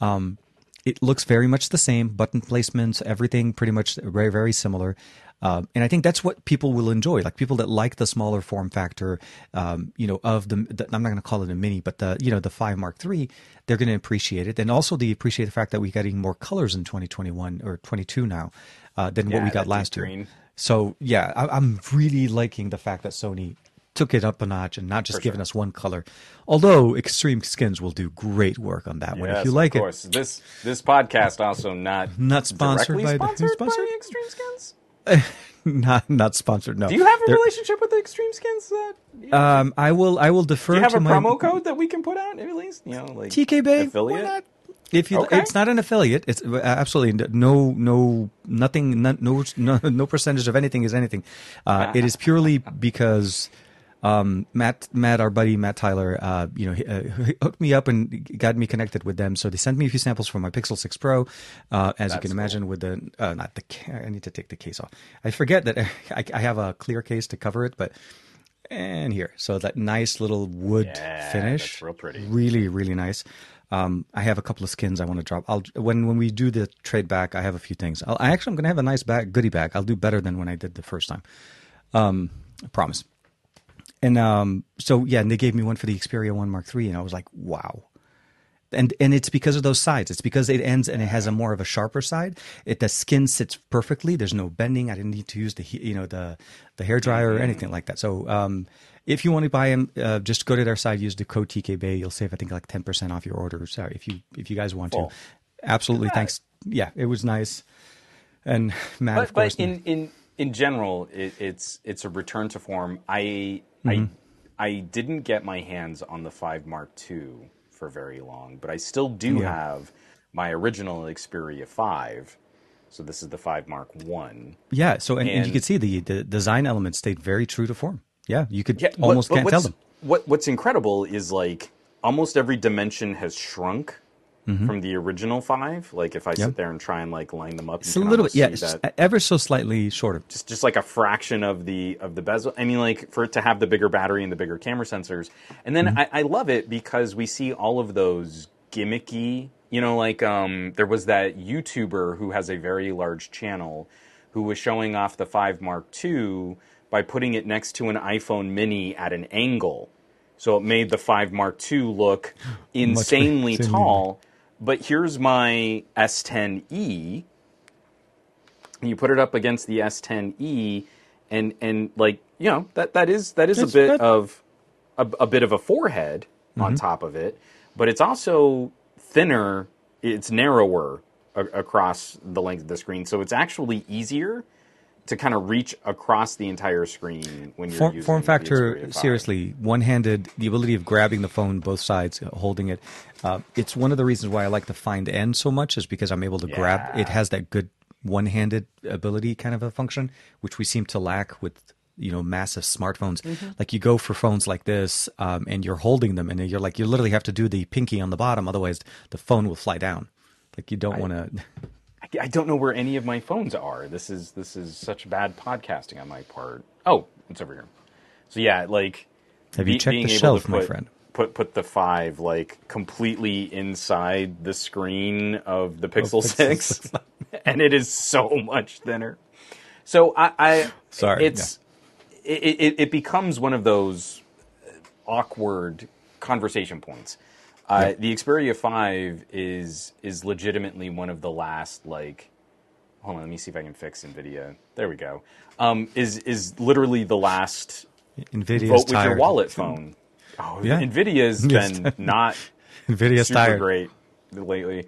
Um, it looks very much the same. Button placements, everything pretty much very very similar. Um, and I think that's what people will enjoy. Like people that like the smaller form factor, um, you know, of the, the I'm not going to call it a mini, but the you know the five Mark III, they're going to appreciate it, and also they appreciate the fact that we're getting more colors in 2021 or 22 now uh, than what we got last year. green. So yeah, I, I'm really liking the fact that Sony took it up a notch and not just For giving sure. us one color. Although Extreme Skins will do great work on that one if you like of it. course. This this podcast also not Not sponsored by sponsored? by Extreme Skins. not not sponsored. No. Do you have a They're- relationship with the Extreme Skins? That, Um, I will. I will defer do you have to a my promo code that we can put out at least? You know, like TK Bay. affiliate. If you, Okay. it's not an affiliate. It's uh, absolutely no, no, nothing, no, no, no, no percentage of anything is anything. Uh, it is purely because um, Matt, Matt, our buddy Matt Tyler, uh, you know, he, uh, he hooked me up and got me connected with them. So they sent me a few samples for my Pixel 6 Pro. Uh, as you can imagine, with the uh, not the, I need to take the case off. I forget that I, I have a clear case to cover it, but and here, so that nice little wood Yeah, finish, that's real pretty. really, really nice. Um, I have a couple of skins I want to drop. I'll when when we do the trade back, I have a few things. I'll, I actually I'm going to have a nice bag, goodie bag. I'll do better than when I did the first time. Um, I promise. And um, so yeah, and they gave me one for the Xperia One Mark III, and I was like, wow. And and it's because of those sides. It's because it ends and it has a more of a sharper side. It the skin sits perfectly. There's no bending. I didn't need to use the you know the the hair dryer or anything like that. So um, if you want to buy them, uh, just go to their site. Use the code TKBay. You'll save I think like ten percent off your order. Sorry if you if you guys want to. Absolutely, thanks. Yeah, it was nice. And Matt, But, of course. but in, in in general, it, it's it's a return to form. I Mm-hmm. I I didn't get my hands on the five Mark II for very long, but I still do Yeah. have my original Xperia five. So this is the five Mark One. yeah. So and, and you can see the the design elements stayed very true to form. Yeah, you could Yeah, almost but can't tell them. What What's incredible is like almost every dimension has shrunk Mm-hmm. from the original five. Like if I sit there and try and like line them up, It's a little bit, yeah, it's that ever so slightly shorter. just just like a fraction of the of the bezel. I mean, like for it to have the bigger battery and the bigger camera sensors, and Mm-hmm. then I, I love it because we see all of those gimmicky. You know, like um, there was that YouTuber who has a very large channel who was showing off the five Mark II by putting it next to an iPhone Mini at an angle, so it made the five Mark II look insanely tall. But here's my S10e and you put it up against the S10e, and and like you know that that is that is That's- a bit that- of a, a bit of a forehead Mm-hmm. on top of it, but it's also thinner. It's narrower a- across the length of the screen, so it's actually easier to kind of reach across the entire screen when you're Form, using form factor, Xperia 5. seriously, one-handed, the ability of grabbing the phone both sides, uh, holding it. Uh, it's one of the reasons why I like the Find N so much is because I'm able to grab. Yeah. It has that good one-handed ability kind of a function, which we seem to lack with you know massive smartphones. Mm-hmm. Like you go for phones like this, um, and you're holding them, and you're like you literally have to do the pinky on the bottom, otherwise the phone will fly down. Like you don't want to. I- don't know where any of my phones are. This is this is such bad podcasting on my part. Oh, it's over here. So yeah, like Have you be- checked the shelf, to my put- friend? Put put the five like completely inside the screen of the Pixel Pixel Six, and it is so much thinner. So I, I Sorry, it's it, it, it becomes one of those awkward conversation points. Uh, The Xperia Five is is legitimately one of the last like. Hold on, let me see if I can fix NVIDIA. There we go. Um, is is literally the last Nvidia's vote with tired. your wallet phone. Oh, Yeah. NVIDIA's been not Nvidia's super tired. great lately.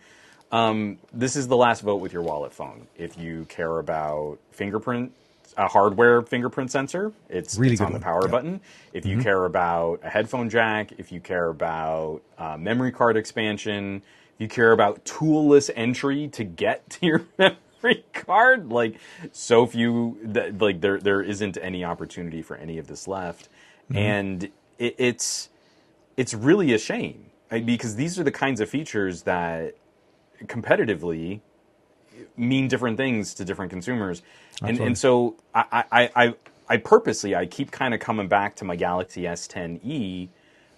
Um, this is the last vote with your wallet phone. If you care about fingerprint, a hardware fingerprint sensor, it's, Really it's on the one. power Yeah. Mm-hmm. button. If you care about a headphone jack, if you care about uh, memory card expansion, if you care about toolless entry to get to your memory card, like so few, that, like there there isn't any opportunity for any of this left, Mm-hmm. and it, it's it's really a shame because these are the kinds of features that competitively mean different things to different consumers and, and so I, I, I, I purposely i keep kind of coming back to my galaxy s10e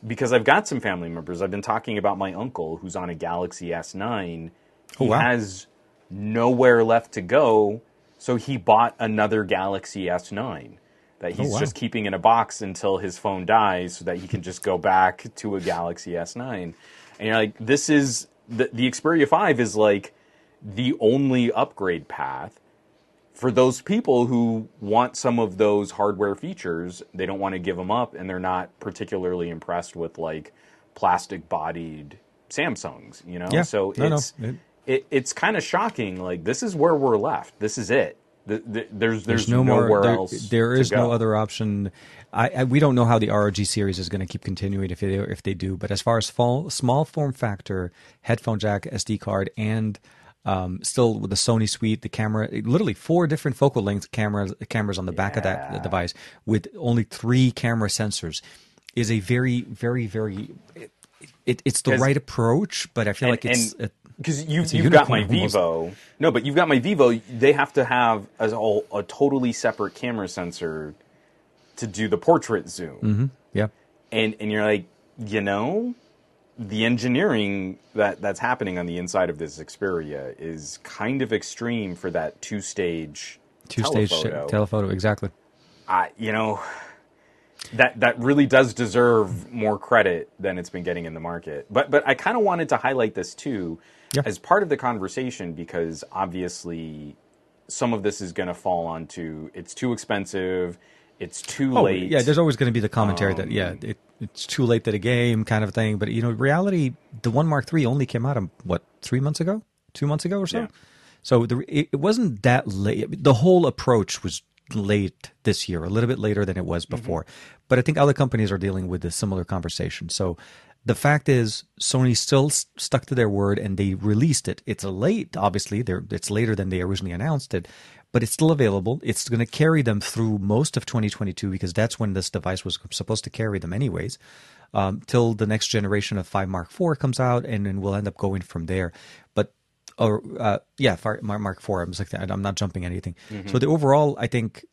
because i've got some family members i've been talking about my uncle who's on a galaxy s9 he Oh, wow. has nowhere left to go so he bought another galaxy s9 that oh, he's Oh, wow. just keeping in a box until his phone dies so that he can just go back to a Galaxy S9. And you're like, this is the, the Xperia 5 is like the only upgrade path for those people who want some of those hardware features. They don't want to give them up and they're not particularly impressed with like plastic bodied Samsungs, you know? Yeah. So No, no. it's, It- it, it's kind of shocking. Like, this is where we're left. This is it. The, the, there's, there's, no nowhere more. There, else. there is no other option. I, I we don't know how the ROG series is going to keep continuing if they if they do. But as far as fall, small form factor, headphone jack, SD card, and um, still with the Sony suite, the camera, literally four different focal length cameras cameras on the back of that device with only three camera sensors, is a very very very. It, it, it's the right approach, but I feel like it's. it- because you, you've got my unicorn almost. Vivo. No, but you've got my Vivo. They have to have a, a totally separate camera sensor to do the portrait zoom. Mm-hmm. yeah. And and you're like, you know, the engineering that that's happening on the inside of this Xperia is kind of extreme for that two stage Two stage telephoto. telephoto, exactly. I, you know, that that really does deserve more credit than it's been getting in the market. But but I kind of wanted to highlight this too Yeah. as part of the conversation because obviously some of this is going to fall onto it's too expensive, it's too Oh, late. yeah, there's always going to be the commentary that yeah, Um, it, it's too late that a game kind of thing. But you know, reality, the one Mark Three only came out um, what three months ago, two months ago or so. Yeah. So the, it, it wasn't that late. The whole approach was late this year, a little bit later than it was Mm-hmm. before. But I think other companies are dealing with a similar conversation. So the fact is, Sony still s- stuck to their word and they released it. It's late, obviously. They're, it's later than they originally announced it, but it's still available. It's going to carry them through most of 2022 because that's when this device was supposed to carry them, anyways. Um, till the next generation of 5 Mark Four comes out, and then we'll end up going from there. But or uh, yeah, Mark Mark IV. I'm like I'm not jumping anything. So the overall, I think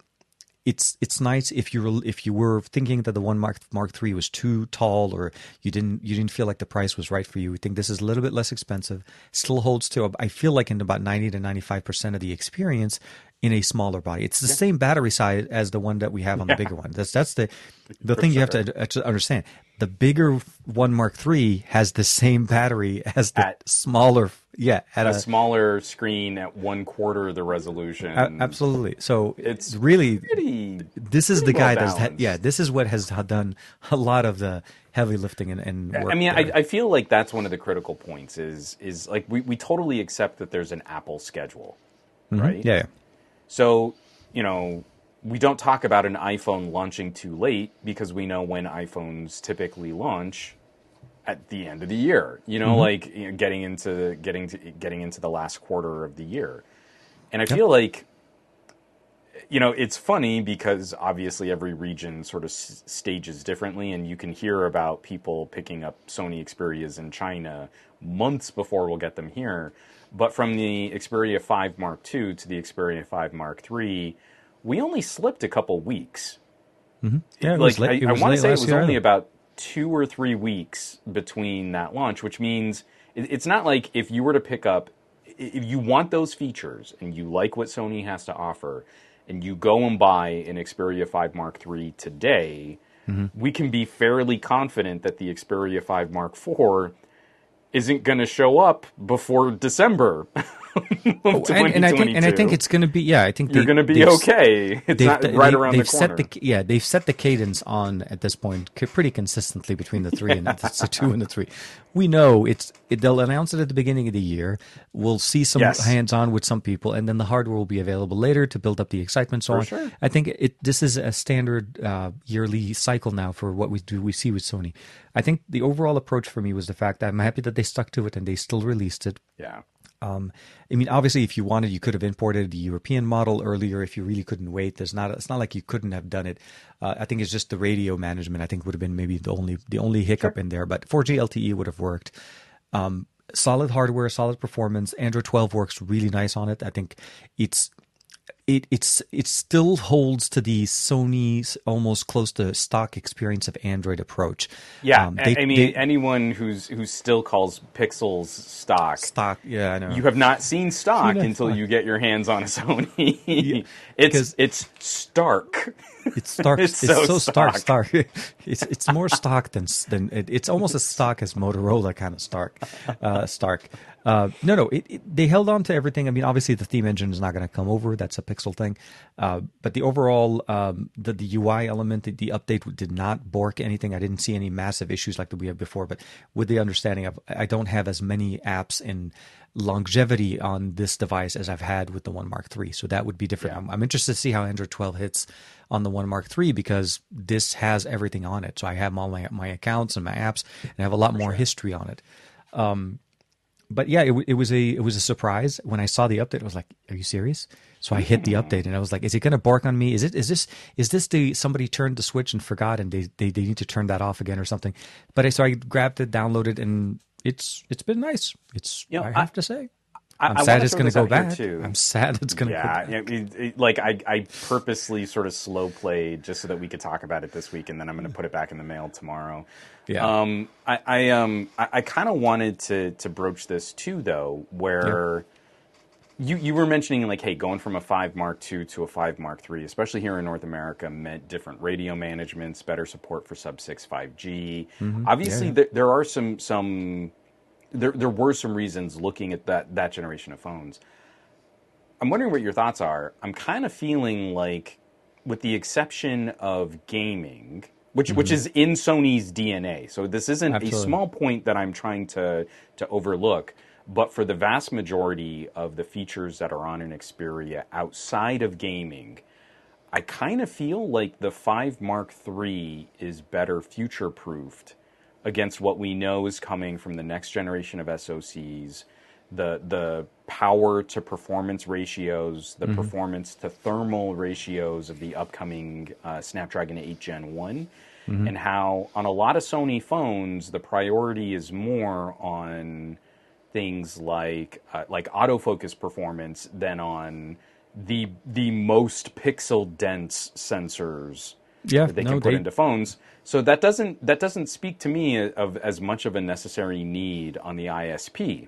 it's it's nice if you if you were thinking that the one Mark Mark III was too tall or you didn't you didn't feel like the price was right for you. I think this is a little bit less expensive. Still holds to I feel like in about ninety to ninety five percent of the experience in a smaller body. It's the same battery size as the one that we have on the bigger one. That's that's the the thing you have to, uh, to understand. the bigger one Mark III has the same battery as the At- smaller. Yeah, at a a, smaller screen at one quarter the resolution. absolutely. So It's really pretty. this is the guy well that's yeah. This is what has done a lot of the heavy lifting and, and work. I mean, I. I feel like that's one of the critical points. Is is like we, we totally accept that there's an Apple schedule, right? Mm-hmm. yeah, yeah. So, you know, we don't talk about an iPhone launching too late because we know when iPhones typically launch at the end of the year. You Mm-hmm. know, like you know, getting into getting to getting into the last quarter of the year. And I feel like you know, it's funny because obviously every region sort of s- stages differently, and you can hear about people picking up Sony Xperias in China months before we'll get them here. But from the Xperia 5 Mark II to the Xperia 5 Mark III, we only slipped a couple weeks. Yeah, it like was late- I, I want to say it was only either. about two or three weeks between that launch, which means it's not like if you were to pick up, if you want those features and you like what Sony has to offer, and you go and buy an Xperia 5 Mark III today, Mm-hmm. we can be fairly confident that the Xperia 5 Mark IV isn't going to show up before December. Oh, and, and I think and I think it's going to be yeah. I think you're going to be okay. It's not they- right around they've the corner. set the yeah they've set the cadence on at this point pretty consistently between the three and the, the two and the three. We know it's it, they'll announce it at the beginning of the year. We'll see some Yes. hands on with some people, and then the hardware will be available later to build up the excitement. So on. sure. I think it this is a standard uh, yearly cycle now for what we do we see with Sony. I think the overall approach for me was the fact that I'm happy that they stuck to it and they still released it. yeah. Um, I mean, obviously, if you wanted, you could have imported the European model earlier. If you really couldn't wait, there's not. It's not like you couldn't have done it. Uh, I think it's just the radio management. I think would have been maybe the only the only hiccup in there. But 4G LTE would have worked. Um, solid hardware, solid performance. Android 12 works really nice on it. I think it's it it's it still holds to the Sony's almost close to stock experience of Android approach. Yeah, Um, I- they- I mean, they- anyone who's who still calls Pixels stock, stock. Yeah, I know. you have not seen stock Seen it. until you get your hands on a Sony. because- it's it's stark. It's stark. It's It's, so so, stark. stock. Stark. it's it's more stock than than it, it's almost as stock as Motorola kind of stark. Uh, stark. Uh, no, no. It, it, they held on to everything. I mean, obviously the theme engine is not going to come over. That's a Pixel thing. Uh, but the overall um, the the UI element, the, the update did not bork anything. I didn't see any massive issues like that we had before. But with the understanding of I don't have as many apps in longevity on this device as I've had with the One Mark Three, So that would be different. I'm, I'm interested to see how Android 12 hits on the One Mark Three because this has everything on it. So I have all my my accounts and my apps, and I have a lot more history on it. Um, but yeah, it, it was a it was a surprise when I saw the update. I was like, "Are you serious?" So I hit the mm. update, and I was like, "Is it going to bark on me? Is it is this is this the somebody turned the switch and forgot, and they, they they need to turn that off again or something?" But I so I grabbed it, downloaded, and it's it's been nice. It's You know, I I- have to say, I- I'm I sad it's going to go back. too. I'm sad it's going to Yeah, go it- like I, I purposely sort of slow played just so that we could talk about it this week, and then I'm going to put it back in the mail tomorrow. Yeah. Um, I, I um, I, I kind of wanted to to broach this too, though, where. You, you were mentioning like hey going from a 5 mark II to a 5 mark III especially here in north america meant different radio managements better support for sub 6 5g obviously yeah. There, there are some some there, there were some reasons looking at that that generation of phones I'm wondering what your thoughts are. I'm kind of feeling like, with the exception of gaming, which which mm-hmm. is in Sony's DNA, so this isn't Absolutely. a small point that I'm trying to to overlook. But for the vast majority of the features that are on an Xperia outside of gaming, I kind of feel like the 5 Mark III is better future proofed against what we know is coming from the next generation of SoCs, the the power to performance ratios, the performance to thermal ratios of the upcoming uh, Snapdragon 8 Gen one and how on a lot of Sony phones the priority is more on things like uh, like autofocus performance than on the the most pixel dense sensors Yeah, that they no, can put they- into phones. So that doesn't that doesn't speak to me of as much of a necessary need on the ISP.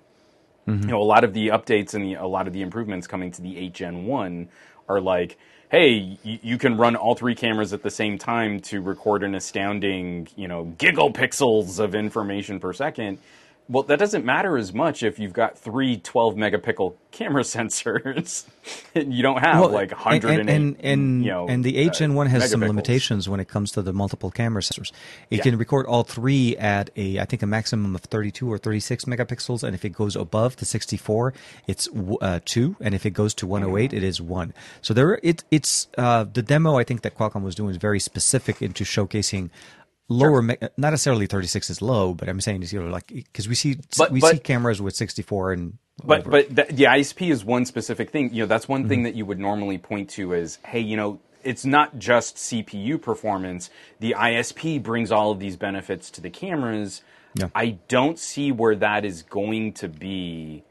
Mm-hmm. You know, a lot of the updates and the, a lot of the improvements coming to the 8 Gen 1 are like, hey, y- you can run all three cameras at the same time to record an astounding, you know, gigapixels of information per second. Well, that doesn't matter as much if you've got three 12 megapixel camera sensors. you don't have Well, like and- and, and, you know, and the uh, 8 Gen 1 has some limitations when it comes to the multiple camera sensors. It Yeah. can record all three at a, I think, a maximum of 32 or 36 megapixels, and if it goes above the 64, it's uh, two, and if it goes to 108, Mm-hmm. it is one. So there, it, it's uh, the demo I think that Qualcomm was doing is very specific into showcasing. Lower, me- not necessarily 36 is low, but I'm saying is you know like because we see But- we but- see cameras with 64 and But over. but the, the ISP is one specific thing. You know, that's one Mm-hmm. thing that you would normally point to as, hey, you know, it's not just CPU performance. The ISP brings all of these benefits to the cameras. Yeah. I don't see where that is going to be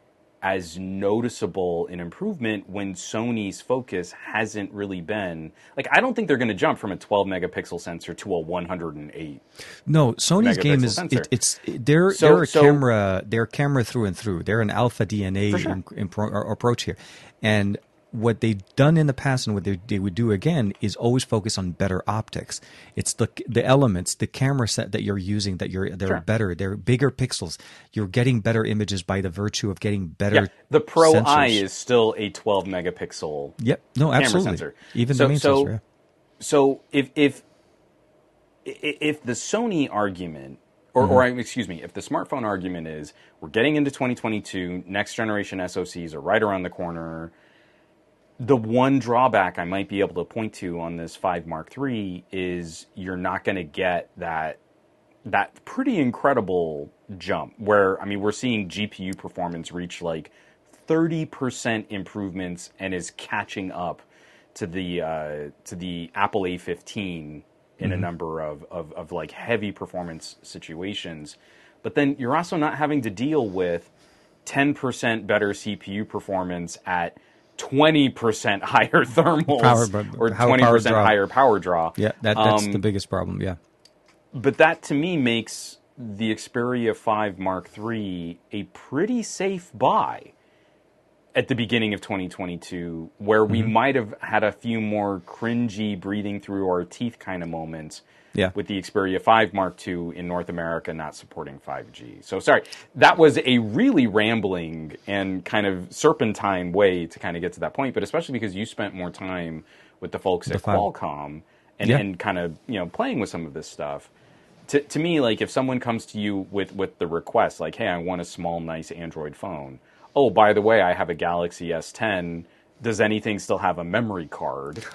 as noticeable an improvement when Sony's focus hasn't really been like I don't think they're going to jump from a 12 megapixel sensor to a 108. No, Sony's game is it, it's they're So- they're a so- camera they're camera through and through. They're an alpha DNA sure. in, in pro, approach here, and what they've done in the past and what they, they would do again is always focus on better optics. It's the the elements, the camera set that you're using that you're they're Sure. better. They're bigger pixels. You're getting better images by the virtue of getting better. Yeah, the Pro sensors. Eye is still a 12 megapixel Yep. No, camera absolutely. sensor. Even So- the main so- sensor. Yeah. so if if if the Sony argument or, or mm-hmm. excuse me, if the smartphone argument is we're getting into 2022, next generation SoCs are right around the corner. The one drawback I might be able to point to on this 5 Mark III is you're not going to get that that pretty incredible jump where I mean we're seeing GPU performance reach like 30% improvements and is catching up to the uh, to the Apple A15 in a number of, of, of like heavy performance situations. But then you're also not having to deal with 10% better CPU performance at 20% higher thermals Power- or 20% power higher power draw. Yeah, that, that's Um, the biggest problem. Yeah. but that to me makes the Xperia 5 Mark III a pretty safe buy at the beginning of 2022, where we might have had a few more cringy, breathing through our teeth kind of moments. Yeah. With the Xperia 5 Mark II in North America not supporting 5G. So, sorry, that was a really rambling and kind of serpentine way to kind of get to that point, but especially because you spent more time with the folks at five. Qualcomm and, Yeah. and kind of, you know, playing with some of this stuff to, to me, like if someone comes to you with, with the request, like, hey, I want a small, nice Android phone. Oh, by the way, I have a Galaxy S10. Does anything still have a memory card?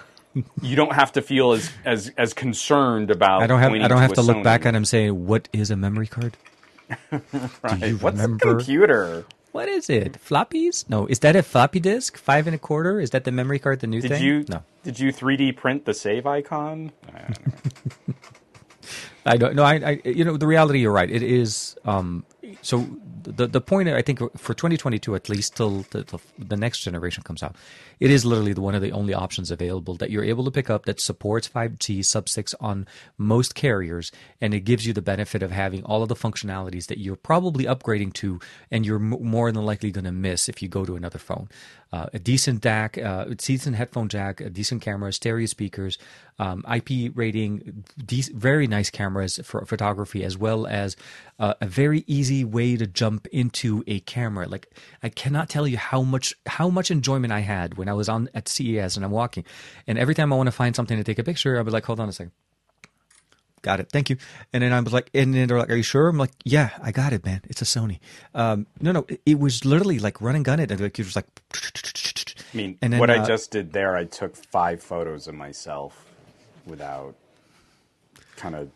you don't have to feel as as, as concerned about. I don't have I don't have a to look Sony. back at him saying what is a memory card? Right. Do you What's remember? a computer? What is it? Floppies? No, is that a floppy disk? Five and a quarter? Is that the memory card? The new Did thing? you No, did you 3D print the save icon? I don't know. I don't. No, I, I. You know, the reality. You're right. It is. Um. So the the point I think for 2022 at least till the, the, next generation comes out, it is literally the, one of the only options available that you're able to pick up that supports 5G sub six on most carriers, and it gives you the benefit of having all of the functionalities that you're probably upgrading to, and you're m- more than likely going to miss if you go to another phone. Uh, a decent DAC, uh, a decent headphone jack, a decent camera, stereo speakers, um, IP rating, de- very nice cameras for photography, as well as uh, a very easy way to jump into a camera. Like I cannot tell you how much how much enjoyment I had when I was on at CES and I'm walking, and every time I want to find something to take a picture, I'll be like, hold on a second. Got it. Thank you. And then I was like, and then they're like, "Are you sure?" I'm like, "Yeah, I got it, man. It's a Sony." Um, no, no, it, it was literally like run and gun it, and like it was like. I mean, And then, what I uh, just did there, I took five photos of myself without kind of,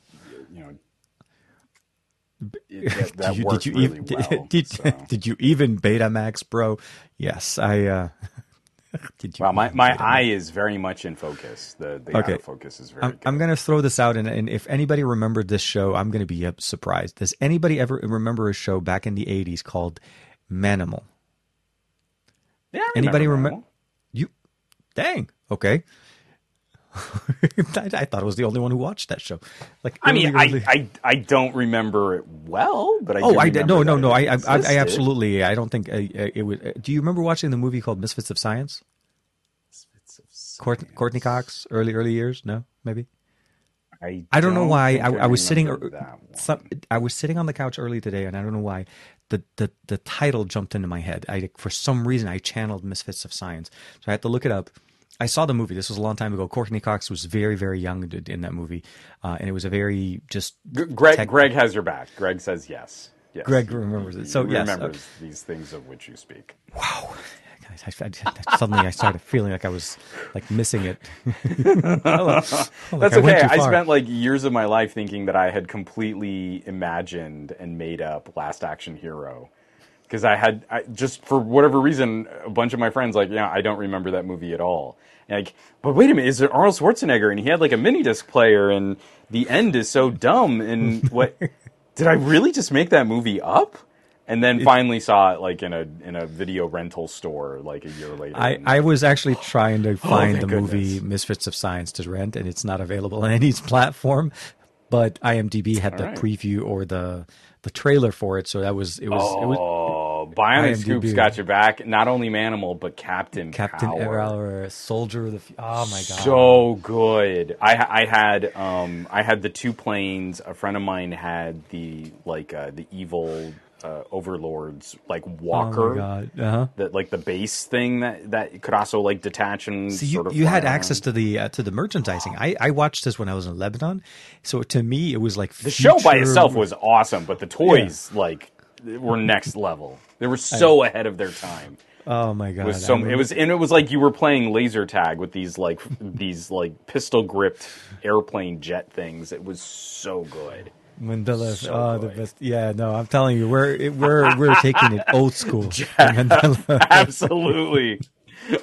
you know, it- that, that Did you- did you really even, well. did, so. did you even Betamax, bro? Yes, I. Uh, Well, my, my eye is very much in focus. The the Okay. autofocus is very I'm, good. I'm going to throw this out, and, and if anybody remembered this show, I'm going to be uh, surprised. Does anybody ever remember a show back in the '80s called Manimal? yeah, I Anybody remember remember? You, dang, okay. I, I thought I was the only one who watched that show. Like, I mean, really- I, I I don't remember it well, but I Oh, do I did. No, no, no. I, I, I, absolutely. I don't think uh, uh, it would. Uh, do you remember watching the movie called Misfits of Science? Misfits of Court, Courteney Cox, early early years. No, maybe. I I don't know why. I, I was sitting. remember that one. Some, I was sitting on the couch early today, and I don't know why. The, the the title jumped into my head. I for some reason I channeled Misfits of Science, so I had to look it up. I saw the movie. This was a long time ago. Courteney Cox was very very young in that movie, uh, and it was a very just. G- Greg, tech- Greg has your back. Greg says yes. Yes. Greg remembers it. So He yes, remembers uh, these things of which you speak. wow. Guys, I, I- suddenly I started feeling like I was like missing it. Like, That's I okay. I spent like years of my life thinking that I had completely imagined and made up Last Action Hero. Because I had, I, just for whatever reason, a bunch of my friends, like, yeah, I don't remember that movie at all. And like, but wait a minute, is it Arnold Schwarzenegger? And he had like a mini disc player, and the end is so dumb. And what, did I really just make that movie up? And then finally saw it like in a in a video rental store like a year later. I, I was actually trying to oh, find thank the movie. Misfits of Science to rent, and it's not available on any platform. But IMDb had the right. preview or the the trailer for it, so that was it was it was Oh, Bionic. Scoops got your back. Not only Manimal, but Captain Captain Power. Errol, Soldier of the. F- Oh my god! So good. I I had um I had the two planes. A friend of mine had the like uh, the evil uh, overlords like oh walker. my god! Uh-huh. That like the base thing that that could also like detach and So you, sort of you had around. access to the uh, to the merchandising. I, I watched this when I was in Lebanon, so to me it was like The show by itself was awesome, but the toys like were next level. They were so ahead of their time. Oh my god! It was so it was and it was like you were playing laser tag with these like these like pistol gripped airplane jet things. It was so good. Mandela. so oh, the best. Yeah, no, I'm telling you, we're we're we're taking it old school. Mandela. Absolutely.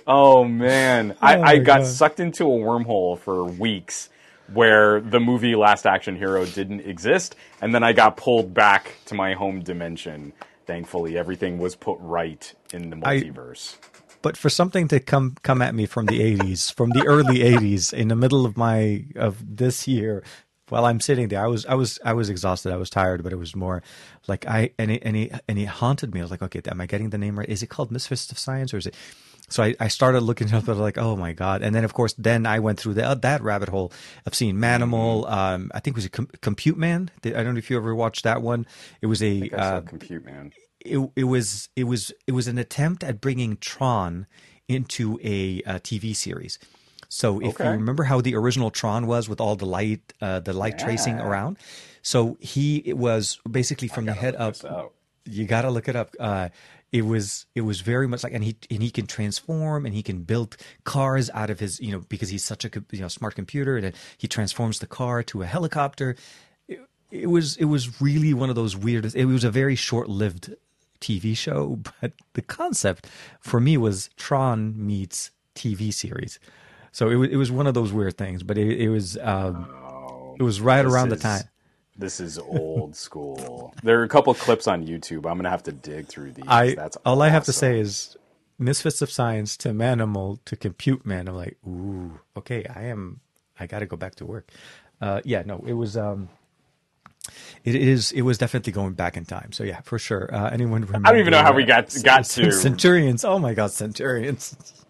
Oh man, I, Oh, I my got God. sucked into a wormhole for weeks where the movie Last Action Hero didn't exist, and then I got pulled back to my home dimension. Thankfully, everything was put right in the I- multiverse. but for something to come come at me from the 80s from the early 80s in the middle of my of this year while i'm sitting there i was i was i was exhausted i was tired but it was more like i and it and it, and it haunted me i was like okay am i getting the name right is it called misfits of science or is it so I, I started looking it up like oh my god and then of course then i went through the, that rabbit hole of seeing manimal um, i think it was a com- compute man i don't know if you ever watched that one it was a I saw uh, Compute Man. it, it was it was it was an attempt at bringing Tron into a, uh TV series. So if you remember how the original Tron was with all the light uh, the light tracing around, so he it was basically from the head up. You got to look it up. Uh, it was it was very much like and he and he can transform and he can build cars out of his you know because he's such a you know smart computer and he transforms the car to a helicopter. It was it was really one of those weird it was a very short-lived tv show but the concept for me was tron meets tv series. So it was, it was one of those weird things but it, it was um it was right around the time This is old school. There are a couple clips on YouTube. I'm gonna have to dig through these. i That's all i have to say is misfits of science to manimal to compute man i'm like ooh okay i am i gotta go back to work uh yeah no it was um it is. It was definitely going back in time. So yeah, for sure. Uh, anyone? Remember, I don't even know how we got got to, Centurions. Oh my God, Centurions!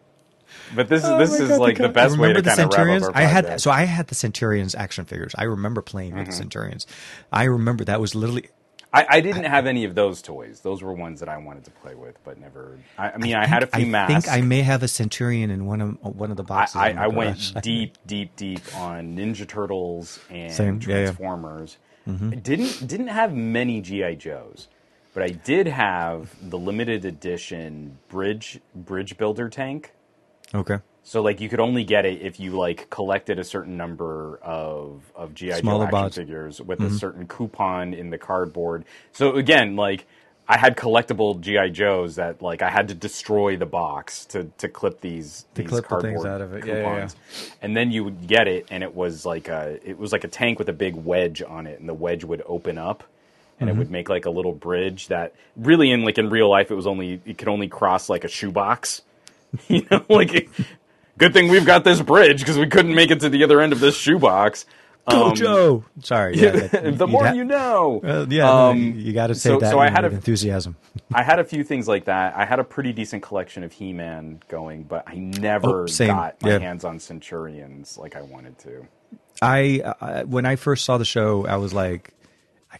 but this is Oh this is God, like the God. best way to the kind of wrap Centurions? up our I had so I had the Centurions action figures. I remember playing Mm-hmm. with the Centurions. I remember that was literally. I, I didn't have any of those toys. Those were ones that I wanted to play with, but never. I, I mean, I, had a few I masks. think I may have a Centurion in one of one of the boxes. I, in I went deep, deep, deep on Ninja Turtles and Same. Yeah, yeah. Transformers. I didn't didn't have many GI Joes, but I did have the limited edition bridge bridge builder tank. Okay. So like you could only get it if you like collected a certain number of of GI Joe action bots. figures with a certain coupon in the cardboard. So again, like I had collectible GI Joes that like I had to destroy the box to to clip these these clip the cardboard things out of it. Yeah, yeah, coupons. And then you would get it and it was like a it was like a tank with a big wedge on it and the wedge would open up and Mm-hmm. it would make like a little bridge that really in like in real life it was only it could only cross like a shoebox. you know, like good thing we've got this bridge because we couldn't make it to the other end of this shoebox. Um, Gojo. Sorry. Yeah, that- the more ha- you know. Uh, yeah, Um, you got to say so- that so I had a- enthusiasm. I had a few things like that. I had a pretty decent collection of He-Man going, but I never Oh, got my Yeah. hands on Centurions like I wanted to. I, I when I first saw the show, I was like,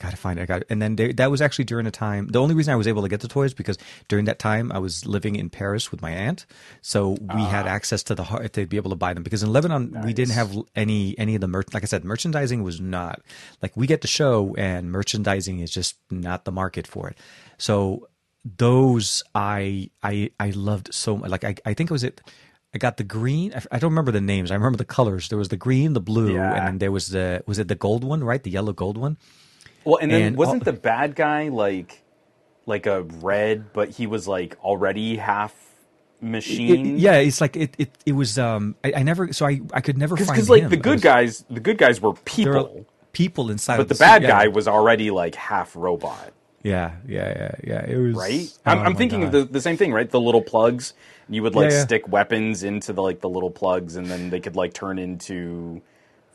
gotta find it. I got it. And then that was actually during a time. The only reason I was able to get the toys because during that time I was living in Paris with my aunt, so we had access to the har- to be able to buy them. Because in Lebanon we didn't Ah. Have any any of the merch. Like I said, merchandising was not like we get the show, and merchandising is just not the market for it. So those I I I loved so much. Like I I think it was it. I got the green. I- I don't remember the names. I remember the colors. There was the green, the blue, Yeah. and then there was the was it the gold one, right? The yellow gold one. Well, and then And wasn't all- the bad guy like like a red, but he was like already half It- machine? yeah, it's like it. It, it was. Um, I, I never. So I I could never find because like the good was- guys, the good guys were people, people inside. but of the suit, bad yeah. guy was already like half robot. Yeah, yeah, yeah, yeah. It was right? oh I'm, I'm my thinking of the, the same thing, right? The little plugs. You would like Yeah, yeah. stick weapons into the like the little plugs, and then they could like turn into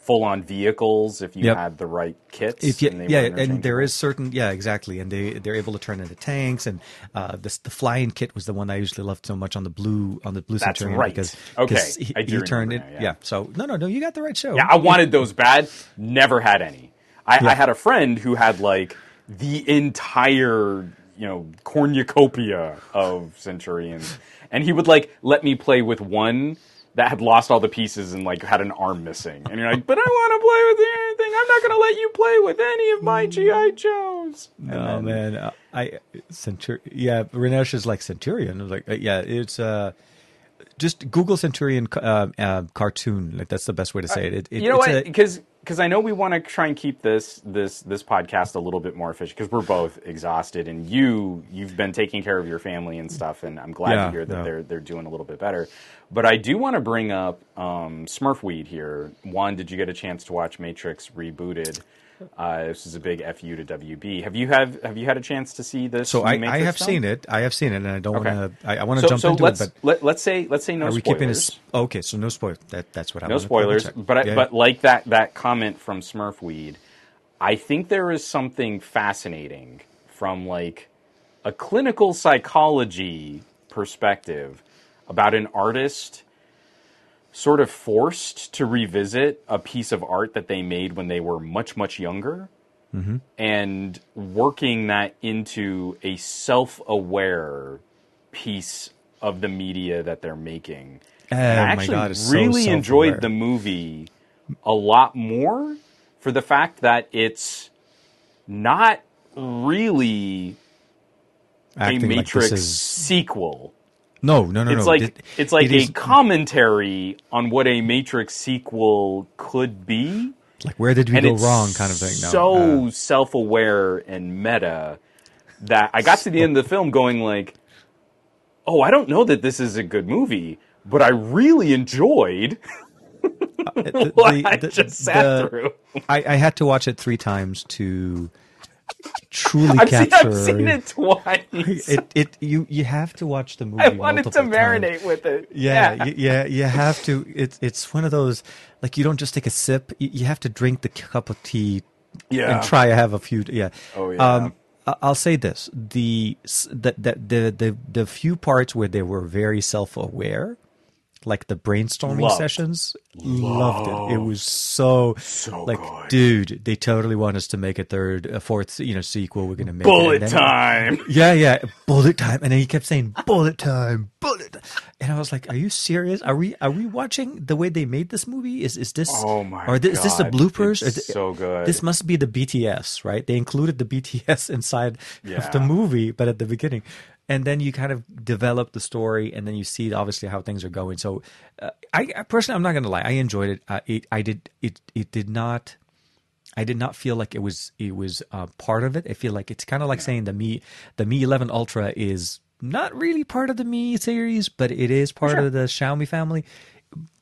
full on vehicles if you Yep. had the right kits. If you, and they yeah, and there is certain, yeah, exactly, and they they're able to turn into tanks, and uh, this the flying kit was the one I usually loved so much on the blue on the blue That's Centurion right. because Okay, he, I do he turned it, now, yeah. yeah. So no, no, no, you got the right show. Yeah, I wanted those bad. Never had any. I, Yeah. I had a friend who had like the entire, you know, cornucopia of Centurions, and he would like let me play with one that had lost all the pieces and like had an arm missing. And you're like, but I want to play with anything. I'm not going to let you play with any of my GI Joes. And Oh then- man, uh, I Centur yeah, Renesh is like Centurion. I was like, uh, yeah, it's uh, just Google Centurion uh, uh, cartoon. Like that's the best way to say it. it, it you know it's what? Because because I know we want to try and keep this this this podcast a little bit more efficient because we're both exhausted and you you've been taking care of your family and stuff and I'm glad Yeah, to hear that no. they're they're doing a little bit better. But I do want to bring up um, Smurfweed here. One, did you get a chance to watch Matrix rebooted? Uh, this is a big fu to WB. Have you have have you had a chance to see this? so I, I have film? seen it. I have seen it, and I don't Okay. want to. I, I want to So, jump so into let's it, but let, let's say let's say no are we spoilers. keeping this? Okay, so no spoilers. That that's what I no spoilers but I, Yeah. but like that that comment from smurfweed i think there is something fascinating from like a clinical psychology perspective about an artist sort of forced to revisit a piece of art that they made when they were much much younger Mm-hmm. and working that into a self-aware piece of the media that they're making Oh I actually God, it's so really enjoyed the movie a lot more for the fact that it's not really Acting a Matrix this is sequel. No, no, no, It's no. like It- it's like it a is- commentary on what a Matrix sequel could be. like where did we and go wrong, kind of thing. No, so uh, self-aware and meta that I got to the end of the film going like, "Oh, I don't know that this is a good movie, but I really enjoyed the- what the- I just sat the- through." I, I had to watch it three times to truly I've seen, capture. I've seen it twice. It, it you you have to watch the movie. I wanted to multiple times. marinate with it. Yeah, y- yeah, you have to. It's it's one of those like you don't just take a sip. You, you have to drink the cup of tea Yeah. and try to have a few. Yeah. Oh, yeah. Um, I'll say this: the the the the the, the few parts where they were very self aware, like the brainstorming Loved. sessions, loved it. It was so So like, good. dude, they totally want us to make a third, a fourth, you know, sequel. We're gonna make. Bullet then- time. yeah, yeah, bullet time, and then he kept saying bullet time, bullet, time. and I was like, "Are you serious? Are we are we watching the way they made this movie? Is is this? Oh my Or is this the bloopers? Th- so good. This must be the BTS, right? They included the BTS inside of the movie, but at the beginning, and then you kind of develop the story, and then you see obviously how things are going. So, uh, I, I personally, I'm not going to lie, I enjoyed it. Uh, it. I did. It. It did not. I did not feel like it was it was uh, part of it. I feel like it's kind of like saying the Mi the Mi 11 Ultra is not really part of the Mi series, but it is part Sure. of the Xiaomi family.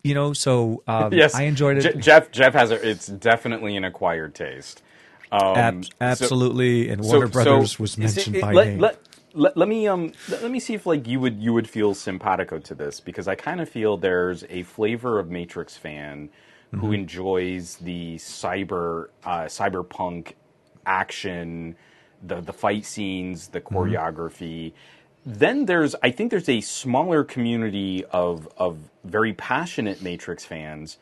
You know, so um, yes, I enjoyed it. Je- Jeff Jeff has a. It's definitely an acquired taste. Um, Ab- so- absolutely, and so- Warner Brothers so was mentioned it- by let, name. Let, let, let me um let, let me see if like you would you would feel simpatico to this because I kind of feel there's a flavor of Matrix fan who enjoys the cyber uh, cyberpunk action, the the fight scenes, the choreography. Then there's I think there's a smaller community of of very passionate Matrix fans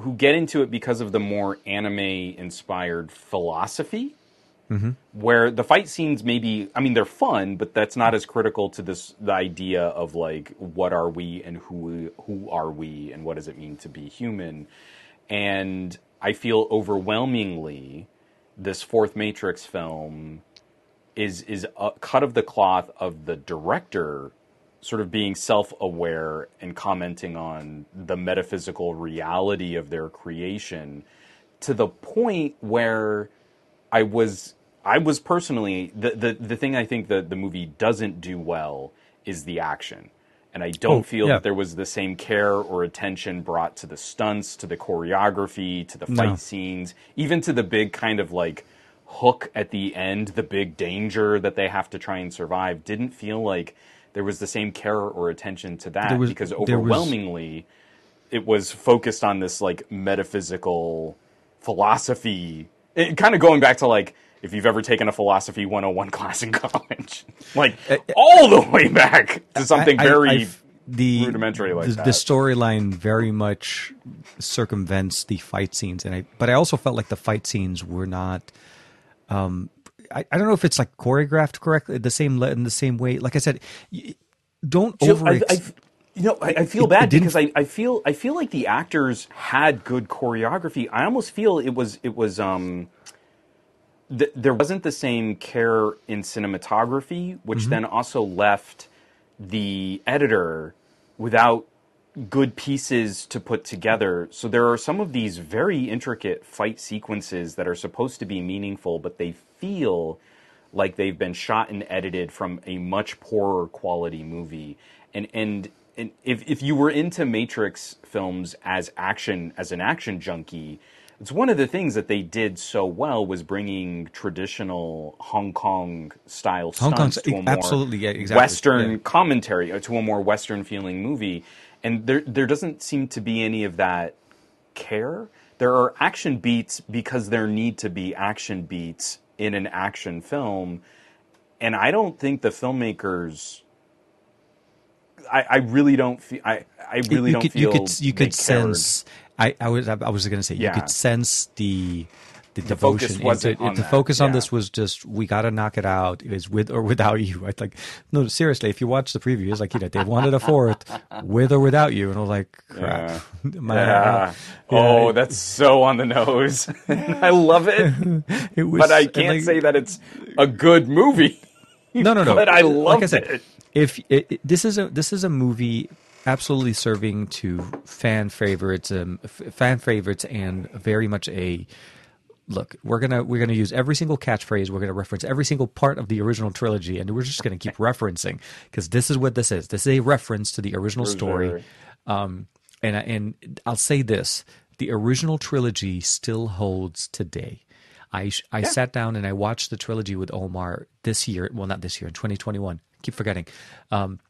who get into it because of the more anime inspired philosophy Mm-hmm. where the fight scenes maybe i mean they're fun but that's not as critical to this the idea of like what are we and who who are we and what does it mean to be human? And i feel overwhelmingly this fourth matrix film is is a cut of the cloth of the director sort of being self-aware and commenting on the metaphysical reality of their creation to the point where I was I was personally the the, the thing I think that the movie doesn't do well is the action. And I don't Oh, feel yeah. that there was the same care or attention brought to the stunts, to the choreography, to the fight No. scenes, even to the big kind of like hook at the end, the big danger that they have to try and survive. Didn't feel like there was the same care or attention to that was- because there was- overwhelmingly it was focused on this like metaphysical philosophy. It, kind of going back to like if you've ever taken a philosophy 101 class in college, like all the way back to something Uh, I- I- very I've- the rudimentary like the, that. the storyline very much circumvents the fight scenes, and I but I also felt like the fight scenes were not. Um, I, I don't know if it's like choreographed correctly, the same le- in the same way. Like I said, don't So over. I, I, you know, I, I feel It- bad it because I, I feel I feel like the actors had good choreography. I almost feel it was it was um th- there wasn't the same care in cinematography, which Mm-hmm. then also left the editor without good pieces to put together. So there are some of these very intricate fight sequences that are supposed to be meaningful, but they feel like they've been shot and edited from a much poorer quality movie. And and and if if you were into Matrix films as action as an action junkie, it's one of the things that they did so well was bringing traditional Hong Kong style Hong stunts to a more absolutely, yeah, exactly, Western yeah. commentary uh, to a more Western feeling movie. And there there doesn't seem to be any of that care. There are action beats because there need to be action beats in an action film. And I don't think the filmmakers I, I really don't feel I, I really you don't could, feel you could you could sense. I, I was I was going to say Yeah. you could sense the the, focus devotion. wasn't into- the that, focus on yeah. this was just we got to knock it out. It was with or without you. I like no seriously. If you watch the preview, it's like you know they wanted a fourth with or without you, and I was like crap. My- Yeah. yeah, oh, that's so on the nose. I love it, it was, but I can't like- say that it's a good movie. no, no, no. but I like I said, it. If it, it- this is a this is a movie absolutely serving to fan favorites, um, f- fan favorites, and very much a look. We're gonna we're gonna use every single catchphrase. We're gonna reference every single part of the original trilogy, and we're just gonna keep referencing because this is what this is. This is a reference to the original story. Um, and I- and I'll say this: the original trilogy still holds today. I I sat down and I watched the trilogy with Omar this year. Well, not this year, in 2021. Keep forgetting. Um,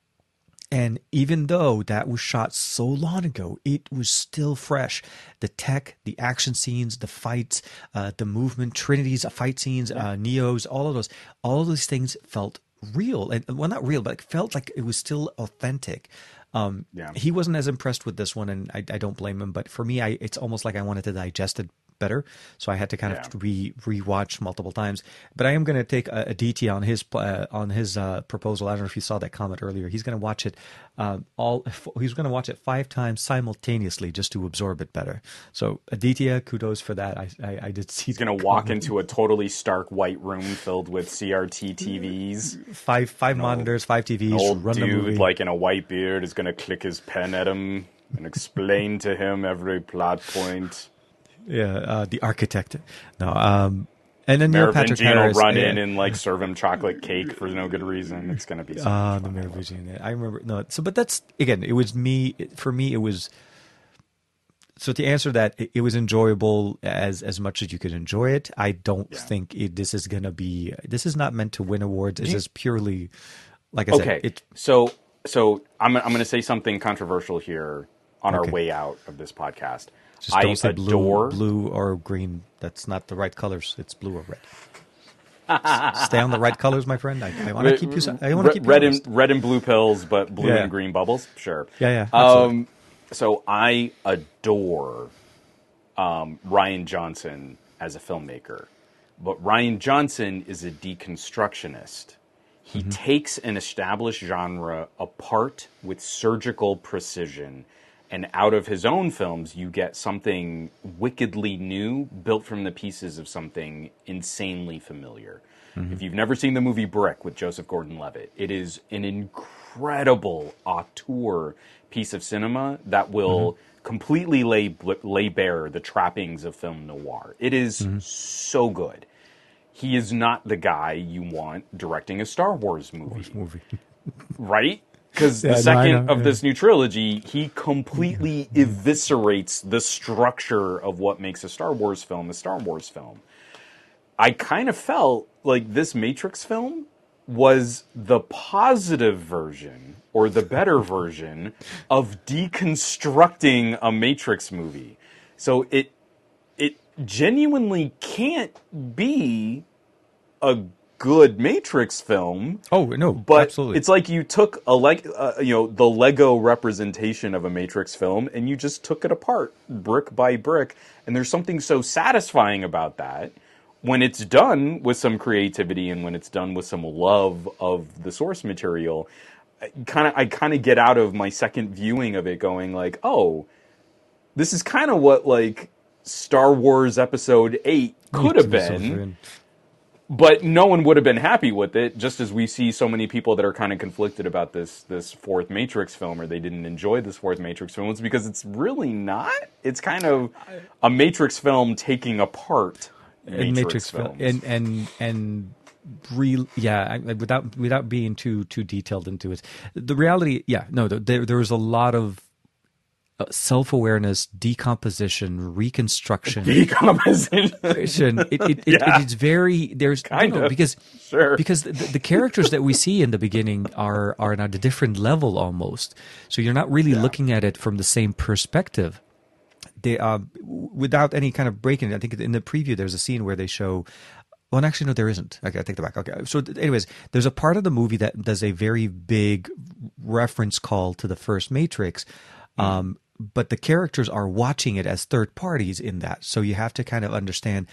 and even though that was shot so long ago, it was still fresh. The tech, the action scenes, the fights, uh, the movement, Trinity's fight scenes, uh, Neo's, all of those, all of those things felt real. And well, not real, but it felt like it was still authentic. Um, Yeah. He wasn't as impressed with this one, and I, I don't blame him. But for me, I, it's almost like I wanted to digest it better, so I had to kind Yeah. of re rewatch multiple times. But I am going to take a, a DT on his uh, on his uh, proposal. I don't know if you saw that comment earlier. He's going to watch it um, all. He's going to watch it five times simultaneously just to absorb it better. So Aditya, kudos for that. I I, I did see. He's gonna walk into a totally stark white room filled with CRT TVs. five five monitors, five TVs, Old run the movie. dude, like in a white beard, is gonna click his pen at him and explain to him every plot point. Yeah, uh, the architect. No, um, and then Neil Patrick Merovingian will Harris. run in and like serve him chocolate cake for no good reason. It's gonna be. So Ah, the. Merovingian. I remember. No, so but that's again. It was me. For me, it was. So to answer that, it, it was enjoyable as as much as you could enjoy it. I don't Yeah. think it, this is gonna be. This is not meant to win awards. It's just purely, like I Okay, said, it. so so I'm I'm gonna say something controversial here. on our way out of this podcast. Just I don't say adore blue, blue or green. That's not the right colors. It's blue or red. S- Stay on the right colors, my friend. I, I want to keep you. I want to keep red and red and blue pills, but blue Yeah. and green bubbles. Sure. Yeah, yeah. Um, so I adore um, Rian Johnson as a filmmaker, but Rian Johnson is a deconstructionist. He Mm-hmm. takes an established genre apart with surgical precision. And out of his own films, you get something wickedly new, built from the pieces of something insanely familiar. Mm-hmm. If you've never seen the movie Brick with Joseph Gordon Levitt, it is an incredible auteur piece of cinema that will mm-hmm. completely lay, lay bare the trappings of film noir. It is mm-hmm. so good. He is not the guy you want directing a Star Wars movie movie. right? Because Yeah, the second know, of yeah. this new trilogy, he completely eviscerates the structure of what makes a Star Wars film a Star Wars film. I kind of felt like this Matrix film was the positive version or the better version of deconstructing a Matrix movie. So it it genuinely can't be a good Matrix film Oh no, but absolutely. it's like you took a like uh, you know the Lego representation of a Matrix film and you just took it apart brick by brick. And there's something so satisfying about that when it's done with some creativity and when it's done with some love of the source material. Kind of I kind of get out of my second viewing of it going like oh this is kind of what like Star Wars episode 8 could have been but no one would have been happy with it just as we see so many people that are kind of conflicted about this this fourth matrix film or they didn't enjoy this fourth matrix film. It's because it's really not. It's kind of a matrix film taking apart matrix, Matrix film, films. And and and real yeah without without being too too detailed into it. The reality yeah no there there was a lot of uh, self-awareness decomposition reconstruction. Decomposition. It, it, it, Yeah. it's very there's Kind no, of. because Sure. because the, the characters that we see in the beginning are are at a different level almost. So you're not really looking at it from the same perspective. They uh, without any kind of breaking it, I think in the preview there's a scene where they show well actually no there isn't. Okay I take that back. Okay. So anyways there's a part of the movie that does a very big reference call to the first Matrix um, but the characters are watching it as third parties in that. So you have to kind of understand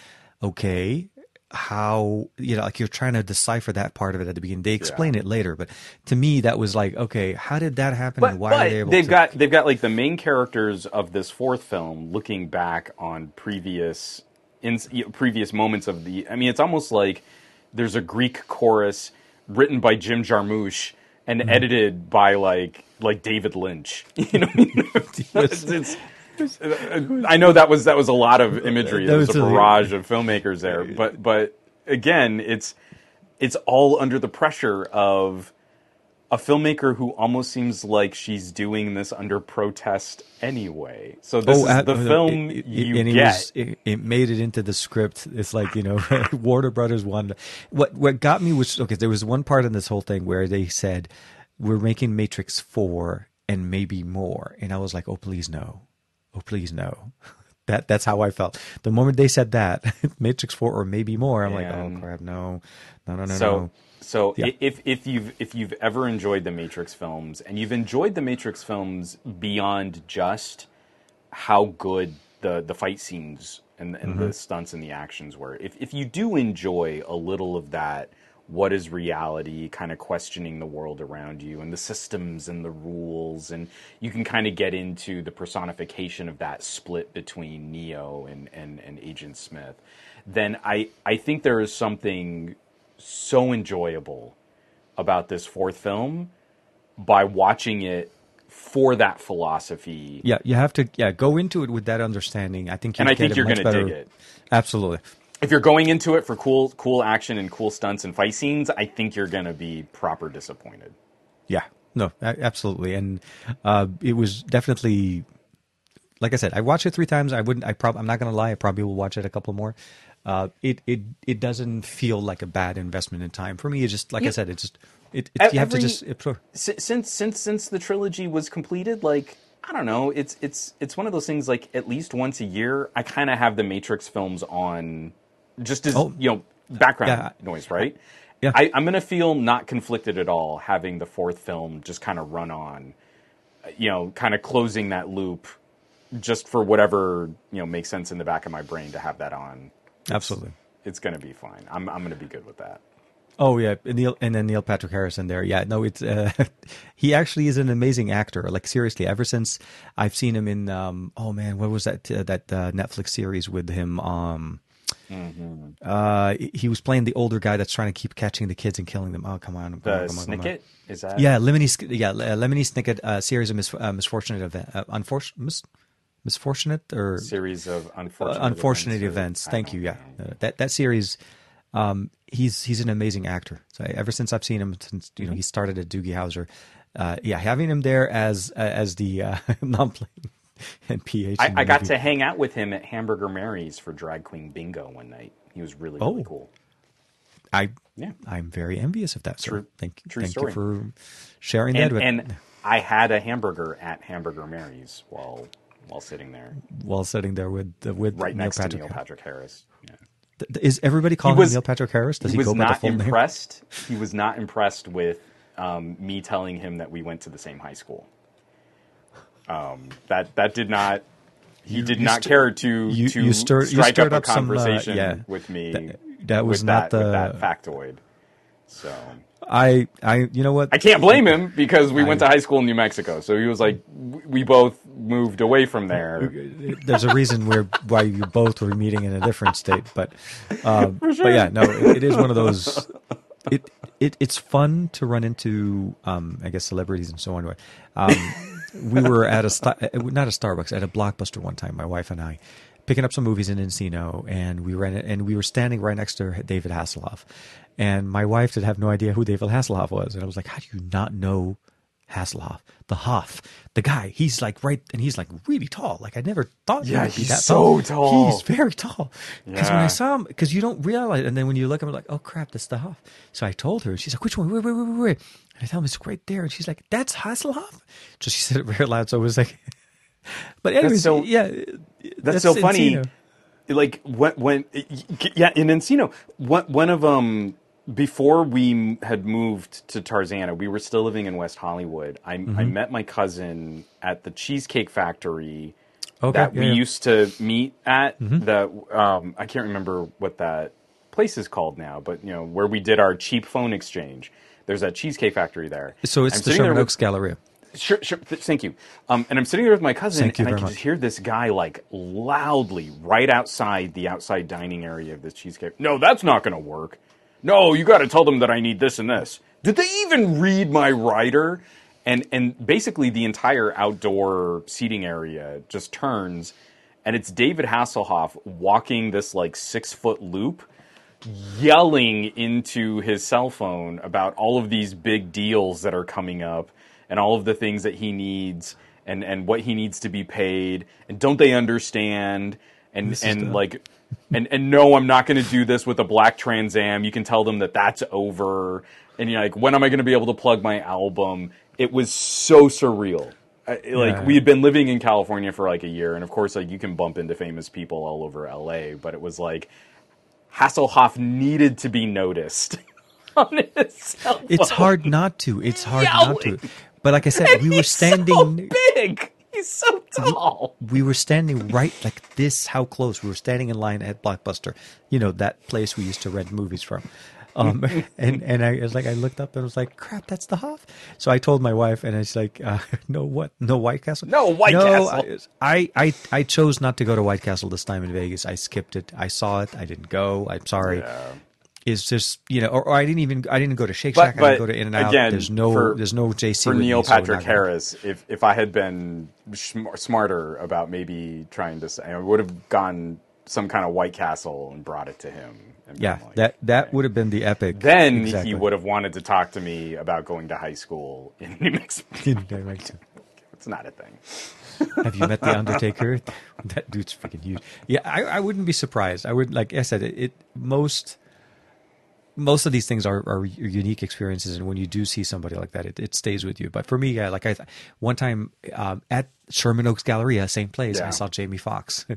okay how you know like you're trying to decipher that part of it at the beginning. They explain it later but to me that was like okay how did that happen but, and why are they able they've to got they've got like the main characters of this fourth film looking back on previous in previous moments of the I mean it's almost like there's a Greek chorus written by Jim Jarmusch and Mm-hmm. edited by like like David Lynch you know I mean? it's, it's- I know that was that was a lot of imagery. There was a barrage of filmmakers there, but but again, it's it's all under the pressure of a filmmaker who almost seems like she's doing this under protest anyway. So this is uh, the uh, film it- it- you it, get. was- it, it made it into the script. It's like you know, Warner Brothers wanted. What what got me was okay. There was one part in this whole thing where they said we're making Matrix four and maybe more, and I was like, oh please no, oh please no. That that's how I felt. The moment they said that Matrix four or maybe more, I'm like, And- oh crap, no, no, no, no, so no. so Yeah. if if you've if you've ever enjoyed the Matrix films and you've enjoyed the Matrix films beyond just how good the the fight scenes and, and Mm-hmm. the stunts and the actions were, if if you do enjoy a little of that, what is reality? Kind of questioning the world around you and the systems and the rules, and you can kind of get into the personification of that split between Neo and and, and Agent Smith. Then I I think there is something so enjoyable about this fourth film by watching it for that philosophy. Yeah, you have to yeah go into it with that understanding. I think, And I think you're gonna better- dig it. Absolutely. If you're going into it for cool cool action and cool stunts and fight scenes, I think you're going to be proper disappointed. Yeah, no, absolutely, and uh, it was definitely, like I said, I watched it three times. I wouldn't. I prob- I'm not gonna lie. I probably will watch it a couple more. Uh, it it it doesn't feel like a bad investment in time for me. It's just like I said. It's just it. it you have to just it, since since since the trilogy was completed, like I don't know. It's it's it's one of those things. Like at least once a year, I kind of have the Matrix films on, just as Oh. you know, background Yeah. noise, right? Yeah. I, I'm gonna feel not conflicted at all having the fourth film just kind of run on, you know, kind of closing that loop, just for whatever you know makes sense in the back of my brain to have that on. Absolutely. It's gonna be fine. I'm I'm gonna be good with that. Oh yeah, and Neil and then Neil Patrick Harris in there. Yeah, no, it's uh, he actually is an amazing actor. Like seriously, ever since I've seen him in um, oh man, what was that uh, that uh, Netflix series with him? Um, uh, he was playing the older guy that's trying to keep catching the kids and killing them. Oh come on, come The on, come on, come on. Snicket is that? Yeah, Lemony. Yeah, Lemony Snicket. Uh, series of mis- uh, misfortunate event, uh, unfortunate, mis- misfortunate or Series of unfortunate uh, unfortunate events. events. Thank you. Yeah. Uh, that that series. Um, he's he's an amazing actor. So ever since I've seen him, since you know he started at Doogie Howser, uh, yeah, having him there as uh, as the uh, non-playing and PH. I, I got to hang out with him at Hamburger Mary's for Drag Queen Bingo one night. He was really, really Oh. cool. I Yeah. I'm very envious of that. Sir. True- Thank true thank story. you for sharing And, that. With, and I had a hamburger at Hamburger Mary's while while sitting there, while sitting there with uh, with right Neil next Patrick, to Neil Harris. Patrick Harris. Yeah. Is everybody calling was- him Neil Patrick Harris? Does he he, was go by the not full name? impressed. He was not impressed with um, me telling him that we went to the same high school. Um, that that did not. He You- did you not st- care to you- to you stir- strike stirred up a up some, uh, conversation yeah. with me. That- that was with not that, the- that factoid. So I I you know what I can't blame him because we went to high school in New Mexico. So he was like, we both moved away from there. there's a reason where why you both were meeting in a different state, but um, but yeah, no, it, it is one of those. It it it's fun to run into, um, I guess, celebrities and so on. Um, we were at a uh, not a Starbucks at a Blockbuster one time, my wife and I, picking up some movies in Encino, and we ran and we were standing right next to David Hasselhoff, and my wife did have no idea who David Hasselhoff was, and I was like, how do you not know Hasselhoff, the Hoff, the guy. He's like right, and he's like really tall. Like I never thought. he Yeah, be he's that so tall. He's very tall. Because when I saw him, because you don't realize, and then when you look, I'm like, oh crap, that's the Hoff. So I told her, and she's like, which one? Wait, wait, wait, wait, wait. And I tell him it's right there, and she's like, that's Hasselhoff. So she said it very loud, so it was like. But anyways, so- yeah, That's, so funny. Like when when yeah in Encino one one of um before we had moved to Tarzana, we were still living in West Hollywood. I I Mm-hmm. met my cousin at the Cheesecake Factory Okay, that yeah, we yeah. Mm-hmm. used to meet at. The um I can't remember what that place is called now, but you know where we did our cheap phone exchange. There's a Cheesecake Factory there. So it's I'm the Sherman with- Oaks Galleria. Sure, sure. Th- thank you. Um, and I'm sitting there with my cousin, and I can much. just hear this guy like loudly right outside the outside dining area of this cheesecake. No, that's not going to work. No, you got to tell them that I need this and this. Did they even read my rider? And and basically the entire outdoor seating area just turns, and it's David Hasselhoff walking this like six foot loop yelling into his cell phone about all of these big deals that are coming up and all of the things that he needs and, and what he needs to be paid. And don't they understand? And and like and and no I'm not going to do this with a black Trans Am. You can tell them that that's over. And you're like when am I going to be able to plug my album? It was so surreal. I- like Yeah. we had been living in California for like a year, and of course, like you can bump into famous people all over LA, but it was like Hasselhoff needed to be noticed on his cell It's hard not to. It's hard not to. But like I said, we were standing. so big. He's so tall. we were standing right like this how close we were standing in line at blockbuster you know that place we used to rent movies from um, and and I was like, I looked up and I was like, "Crap, that's the Hoff." So I told my wife, and it's like, uh, "No, what? No White Castle? No White Castle." I, I I chose not to go to White Castle this time in Vegas. I skipped it. I saw it. I didn't go. I'm sorry. Yeah. It's just you know, or, or I didn't even I didn't go to Shake But- Shack. I but didn't go to In and Out. There's no for- there's no JC For me, Neil so we're Patrick gonna- Harris, if if I had been sm- smarter about maybe trying to say, I would have gone some kind of White Castle and brought it to him. And Yeah, like, that that okay. would have been the epic. Then Exactly. he would have wanted to talk to me about going to high school in New Mexico. It's not a thing. Have you met the Undertaker? that dude's freaking huge. Yeah, I, I wouldn't be surprised. I would like I said it, it most most of these things are, are unique experiences, and when you do see somebody like that, it, it stays with you. But for me, yeah, like I one time um, at Sherman Oaks Galleria, same place. Yeah. I saw Jamie Foxx.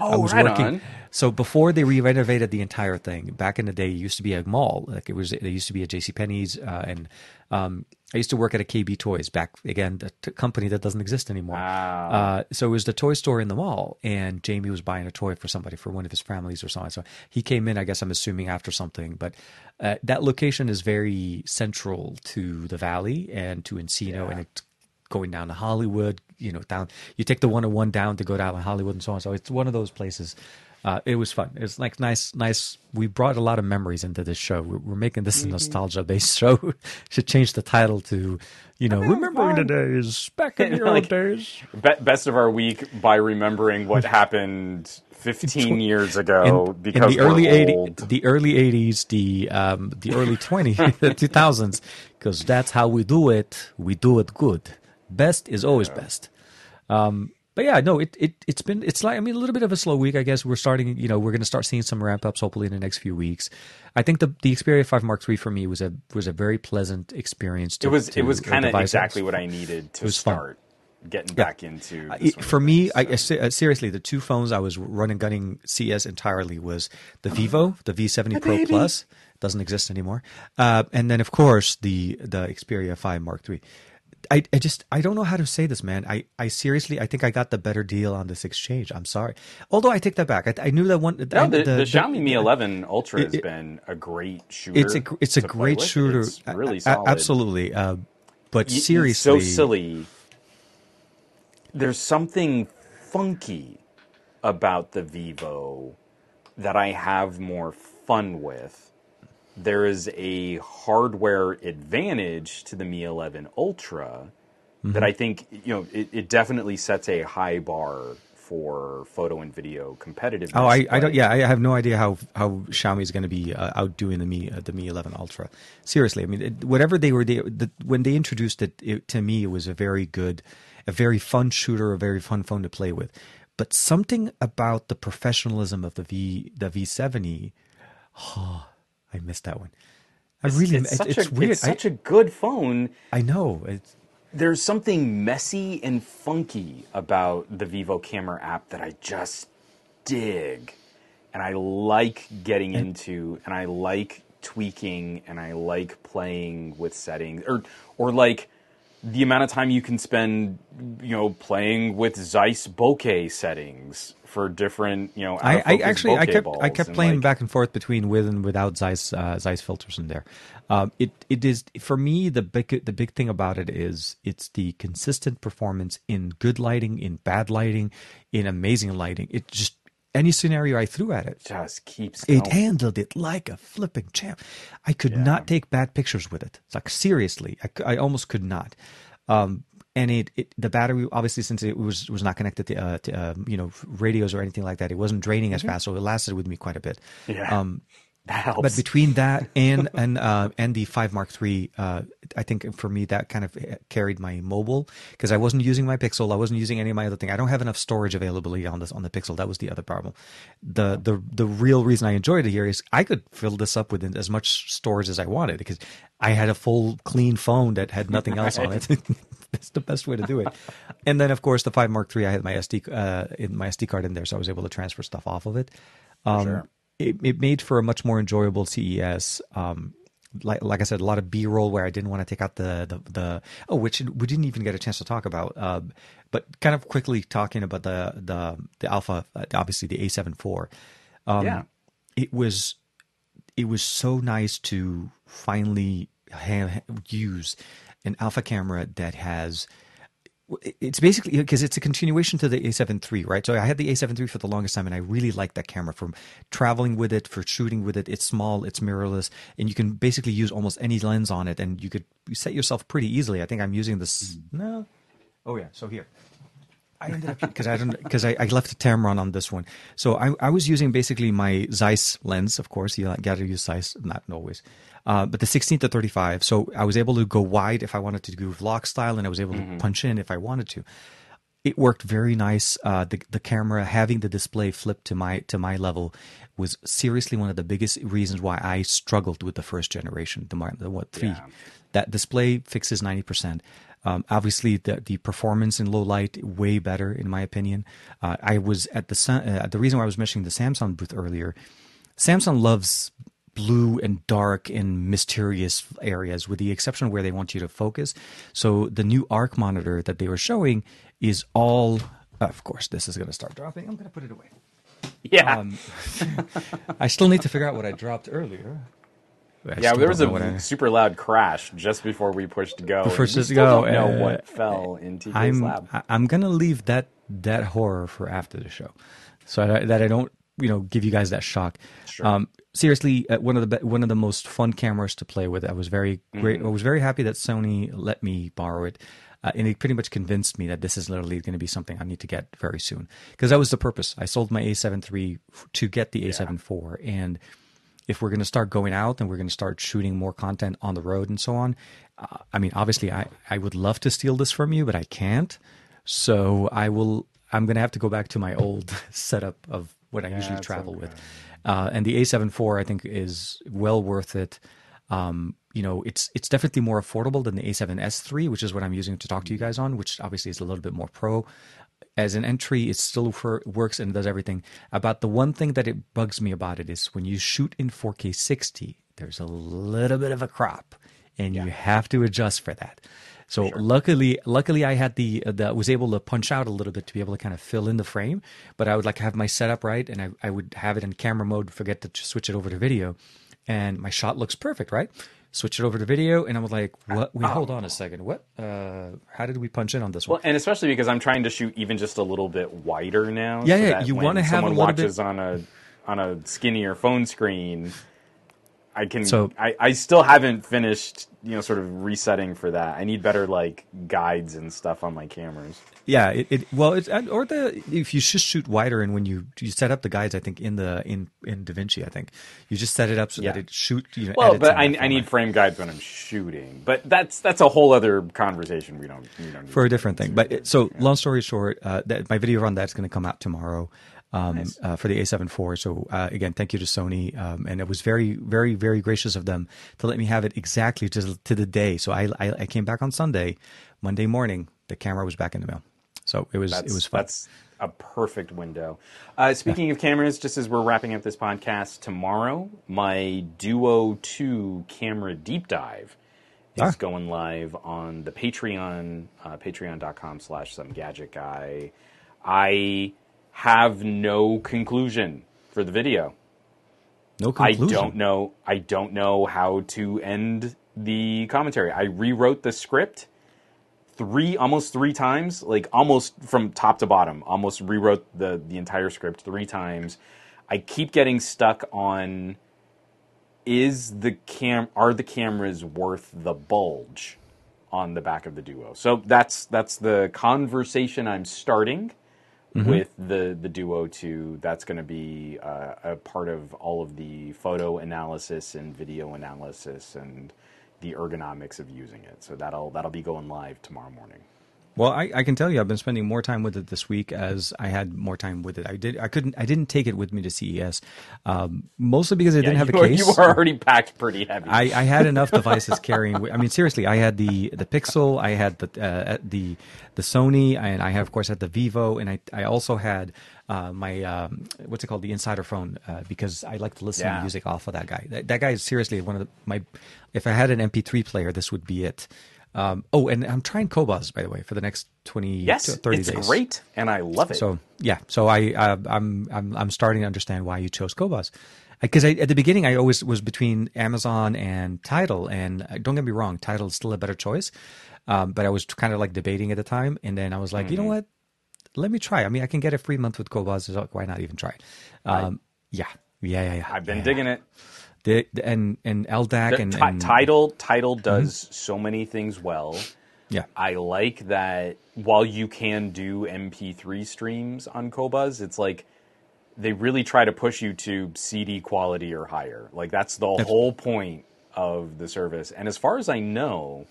Oh, I was right working. on. So before they re-renovated the entire thing, back in the day, it used to be a mall. Like it was, it used to be a J.C. Penney's, uh, and um, I used to work at a KB Toys back again, t- company that doesn't exist anymore. Wow. Uh, so it was the toy store in the mall, and Jamie was buying a toy for somebody for one of his families or something. So he came in, I guess I'm assuming after something, but uh, that location is very central to the valley and to Encino, Yeah. and it's going down to Hollywood. You know, down you take the 101 down to go down to Hollywood and so on. So it's one of those places. Uh, it was fun. It was like nice, nice. We brought a lot of memories into this show. We're, we're making this Mm-hmm. a nostalgia-based show. Should change the title to, you know, remembering the days back in the old days. Be- best of our week by remembering what happened 15 years ago in, because in the early we're 80s, old. the early 80s, the um, the early 20, the 2000s, because that's how we do it. We do it good. Best is always best. Um, but yeah, no, it, it it's been it's like I mean a little bit of a slow week. I guess we're starting. You know, we're going to start seeing some ramp ups hopefully in the next few weeks. I think the the Xperia 5 Mark III for me was a was a very pleasant experience. To, It was to it was kind of exactly what I needed to was fun. start getting back into. the I- for me, things, I, so. Uh, seriously, the two phones I was running gunning CS entirely was the Vivo, the V70 Pro baby. Plus, doesn't exist anymore, uh, and then of course the the Xperia 5 Mark III. I, I just I don't know how to say this, man. I, I seriously I think I got the better deal on this exchange. I'm sorry. Although I take that back. I, I knew that one. No, I- the, the, Xiaomi Mi 11 Ultra has it- been a great shooter. it's a it's a great shooter. It's really solid. absolutely. Uh, but Y- seriously, so silly. There's something funky about the Vivo that I have more fun with. There is a hardware advantage to the Mi 11 Ultra Mm-hmm. that I think you know it, it definitely sets a high bar for photo and video competitiveness. Oh, I, I don't. Yeah, I have no idea how how Xiaomi is going to be uh, outdoing the Mi uh, the Mi 11 Ultra. Seriously, I mean, it, whatever they were, they, the, when they introduced it, it, to me, it was a very good, a very fun shooter, a very fun phone to play with. But something about the professionalism of the V the V70, oh, I missed that one. I really, it's, it- such it's a, weird. It's such I, a good phone. I know. It's, there's something messy and funky about the Vivo camera app that I just dig. And I like getting into and I like tweaking and I like playing with settings or or like the amount of time you can spend you know playing with Zeiss bokeh settings for different you know I, I actually I kept I kept playing like, back and forth between with and without Zeiss uh, Zeiss filters in there. Um, it it is for me the big the big thing about it is it's the consistent performance in good lighting, in bad lighting, in amazing lighting. It just any scenario I threw at it, just keeps it handled it like a flipping champ. I could not take bad pictures with it. It's like seriously, I, I almost could not. Um, and it, it the battery obviously since it was was not connected to, uh, to um, you know radios or anything like that, it wasn't draining as fast, so it lasted with me quite a bit. Yeah. Um, that helps. but between that and and uh, and the five Mark III, uh, I think for me that kind of carried my mobile because I wasn't using my Pixel, I wasn't using any of my other thing. I don't have enough storage availability on this on the Pixel. That was the other problem. The the the real reason I enjoyed it here is I could fill this up with as much storage as I wanted because I had a full clean phone that had nothing else on it. That's the best way to do it. And then of course the five Mark III, I had my SD uh, in my SD card in there, so I was able to transfer stuff off of it. Um, Sure. It, it made for a much more enjoyable CES. Um, like like I said, a lot of B roll where I didn't want to take out the the, the oh, which we didn't even get a chance to talk about. Uh, but kind of quickly talking about the the the Alpha, uh, obviously the A7 IV. Um, Yeah. it was it was so nice to finally have, use an alpha camera that has it's basically because it's a continuation to the A7 III, right? So I had the A7 III for the longest time, and I really liked that camera for traveling with it, for shooting with it. It's small, it's mirrorless, and you can basically use almost any lens on it, and you could set yourself pretty easily. I think I'm using this. Hmm. No, oh yeah. So here, I ended up because I don't because I, I left a Tamron on this one. So I, I was using basically my Zeiss lens, of course. You got to use Zeiss, not always, uh, but the 16 to 35. So I was able to go wide if I wanted to do vlog style, and I was able to punch in if I wanted to. It worked very nice. Uh, the the camera having the display flipped to my to my level was seriously one of the biggest reasons why I struggled with the first generation, the, the what three. Yeah. That display fixes ninety percent. Um, obviously, the the performance in low light way better in my opinion. Uh, I was at the uh, the reason why I was mentioning the Samsung booth earlier. Samsung loves blue and dark and mysterious areas, with the exception where they want you to focus. So the new Ark monitor that they were showing is all. Of course, this is going to start dropping. I'm going to put it away. Yeah. Um, I still need to figure out what I dropped earlier. I yeah, there was a super loud crash just before we pushed go. Before to go, don't know uh, what fell in TK's I'm lab. I- I'm gonna leave that that horror for after the show, so I, that I don't you know give you guys that shock. Sure. Um, seriously, uh, one of the one of the most fun cameras to play with. I was very great. Mm-hmm. I was very happy that Sony let me borrow it. Uh, and it pretty much convinced me that this is literally going to be something I need to get very soon because that was the purpose. I sold my A7 III f- to get the A7 IV, and if we're going to start going out and we're going to start shooting more content on the road and so on, uh, I mean, obviously, I, I would love to steal this from you, but I can't. So I will. I'm going to have to go back to my old setup of what I usually travel okay. with. Uh, and the A7 IV, I think, is well worth it. Um, you know, it's it's definitely more affordable than the A7S III, which is what I'm using to talk to you guys on, which obviously is a little bit more pro. As an entry, it still works and does everything. About the one thing that it bugs me about it is when you shoot in 4K 60, there's a little bit of a crop, and you have to adjust for that. So luckily, luckily I had the, uh, the was able to punch out a little bit to be able to kind of fill in the frame. But I would like to have my setup right, and I, I would have it in camera mode. Forget to switch it over to video, and my shot looks perfect, right? Switch it over to video, and I was like, "What? Wait, hold on a second. What? Uh, how did we punch in on this one?" Well, and especially because I'm trying to shoot even just a little bit wider now. Yeah, so yeah, you wanna have a someone bit- watches on a on a skinnier phone screen. I can. So- I, I still haven't finished, you know, sort of resetting for that. I need better like guides and stuff on my cameras. Yeah, it, it well, it's or the if you just shoot wider and when you you set up the guides, I think in the in in DaVinci, I think you just set it up so Yeah. that it shoot. You know, Well, but I, I need frame guides when I'm shooting. But that's that's a whole other conversation. We don't. We don't need for a different thing. But it, so, long story short, uh, that my video on that's going to come out tomorrow um, Nice. uh, for the A7 IV. So uh, again, thank you to Sony, um, and it was very, very, very gracious of them to let me have it exactly to, to the day. So I, I, I came back on Sunday, Monday morning, the camera was back in the mail. So it was That's, it was fun. That's a perfect window. Uh, speaking of cameras, just as we're wrapping up this podcast, tomorrow my Duo 2 camera deep dive is Ah. going live on the Patreon, uh, patreon.com slash some gadget guy. I have no conclusion for the video. no conclusion. I don't know. I don't know how to end the commentary. I rewrote the script three, almost three times, like almost from top to bottom. Almost rewrote the the entire script three times. I keep getting stuck on: is the cam? Are the cameras worth the bulge on the back of the Duo? So that's that's the conversation I'm starting with the the Duo 2. That's going to be uh, a part of all of the photo analysis and video analysis and the ergonomics of using it. So that'll that'll be going live tomorrow morning. Well, I, I can tell you, I've been spending more time with it this week as I had more time with it. I did. I couldn't. I didn't take it with me to CES, um, mostly because I didn't have a case. You were already packed pretty heavy. I, I had enough devices carrying. I mean, seriously, I had the the Pixel, I had the uh, the the Sony, and I have, of course, had the Vivo, and I I also had uh, my um, what's it called, the Insider phone, uh, because I like to listen Yeah. to music off of that guy. That, that guy is seriously one of the, my. If I had an MP3 player, this would be it. Um, oh, and I'm trying Qobuz by the way for the next 20 yes, to 30 it's days. great, and I love it. So yeah, so I uh, I'm I'm I'm starting to understand why you chose Qobuz. Because I, at the beginning, I always was between Amazon and Tidal, and uh, don't get me wrong, Tidal is still a better choice. Um, but I was kind of like debating at the time, and then I was like, you know Mm-hmm. what? Let me try. I mean, I can get a free month with Qobuz. So why not even try it? Um, yeah, yeah, yeah, yeah. I've been yeah. digging it. The, the- and and LDAC and, Ti- and Tidal Tidal does so many things well. yeah, I like that while you can do MP3 streams on Qobuz, it's like they really try to push you to CD quality or higher. Like that's the whole point of the service. And as far as I know,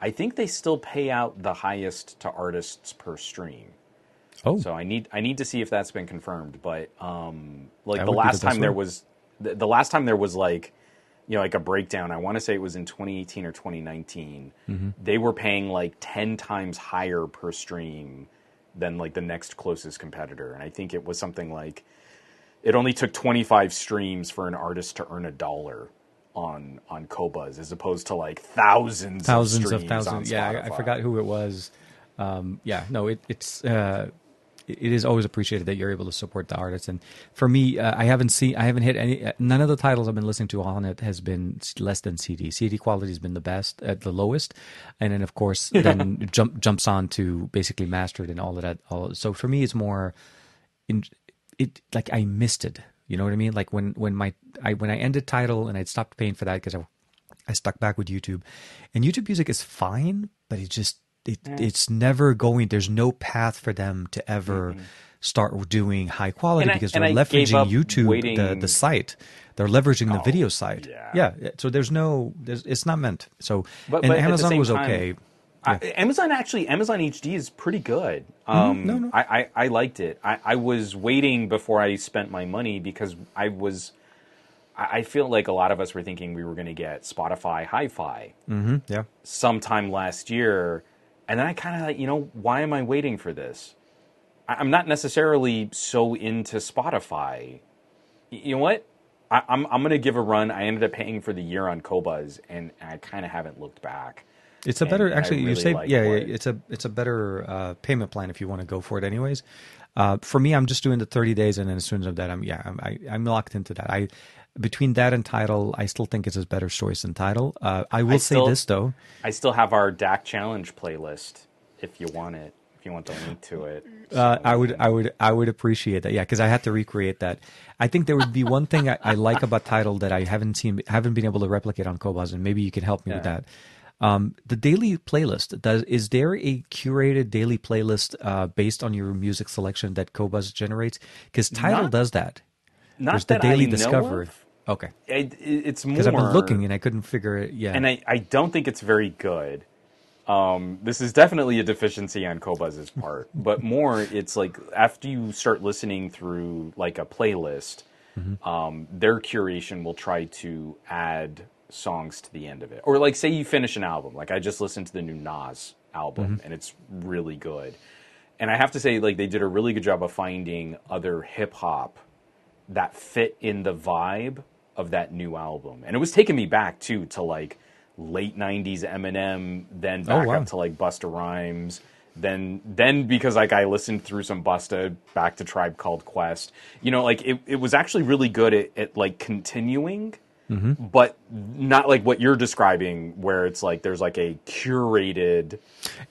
I think they still pay out the highest to artists per stream. Oh, So I need I need to see if that's been confirmed. But um, like That the the last best time there was the, the last time there was like you know, like a breakdown. I want to say it was in 2018 or 2019. They were paying like 10 times higher per stream than like the next closest competitor, and I think it was something like it only took 25 streams for an artist to earn a dollar on on Qobuz, as opposed to like thousands, thousands of, of thousands. Yeah, I, I forgot who it was. Um, yeah, no, it, it's uh, it is always appreciated that you're able to support the artists. And for me, uh, I haven't seen, I haven't hit any. uh, None of the titles I've been listening to on it has been less than CD. CD quality has been the best at the lowest, and then of course then jump jumps on to basically mastered and all of that. All so for me, it's more in it like I missed it. You know what I mean? Like when when my I when I ended Tidal and I'd stopped paying for that because I I stuck back with YouTube, and YouTube Music is fine, but it just it it's never going. There's no path for them to ever start doing high quality I- because they're leveraging YouTube the waiting- Oh, the site. They're leveraging the video site. yeah. yeah. So there's no there's it's not meant. So But- and but Amazon was time, okay. I, Amazon actually, Amazon HD is pretty good. Um, Mm-hmm. no, no. I, I, I liked it. I, I was waiting before I spent my money because I was. I feel like a lot of us were thinking we were going to get Spotify Hi-Fi hmm Yeah. sometime last year, and then I kind of like, you know, why am I waiting for this? I, I'm not necessarily so into Spotify. You know what? I, I'm I'm going to give a run. I ended up paying for the year on Qobuz, and I kind of haven't looked back. It's a better I actually. you really save like yeah, yeah. It's a it's a better uh, payment plan if you want to go for it. Anyways, uh, for me, I'm just doing the 30 days, and then as soon as that, I'm yeah, I'm I, I'm locked into that. I between that and Tidal, I still think it's a better choice than Tidal. Uh, I will say still- this though. I still have our DAC challenge playlist if you want it. If you want the link to it. Uh, I would, I would, I would appreciate that. Yeah, because I had to recreate that. I think there would be one thing I, I like about Tidal that I haven't seen, haven't been able to replicate on Qobuz, and maybe you can help me with that. Um, the daily playlist. Does is there a curated daily playlist uh, based on your music selection that Qobuz generates? Because Tidal Not- does that. Not There's the that daily I discovery. of. Okay, It, it- it's more. because I've been looking and I couldn't figure it. Yeah, and I, I don't think it's very good. Um, this is definitely a deficiency on Qobuz's part, but more it's like after you start listening through like a playlist, um, their curation will try to add songs to the end of it, or like say you finish an album, like I just listened to the new Nas album and it's really good, and I have to say like they did a really good job of finding other hip hop that fit in the vibe of that new album. And it was taking me back too to like late 90s Eminem, then oh, back wow. up to like Busta Rhymes, then then because like I listened through some Busta back to Tribe Called Quest. You know, like it, it was actually really good at, at like continuing mm-hmm. but not like what you're describing where it's like there's like a curated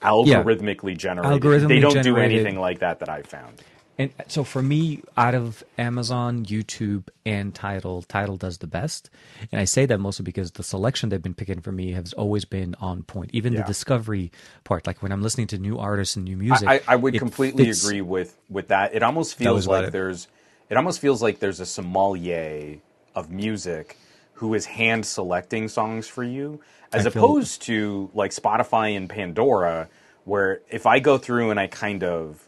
algorithmically generated they don't do anything like that that i found And so for me, out of Amazon, YouTube, and Tidal, Tidal does the best. And I say that mostly because the selection they've been picking for me has always been on point. Even the discovery part, like when I'm listening to new artists and new music, I, I would completely fits- agree with with that. It almost feels like it. there's it almost feels like there's a sommelier of music who is hand selecting songs for you, as I feel- opposed to like Spotify and Pandora, where if I go through and I kind of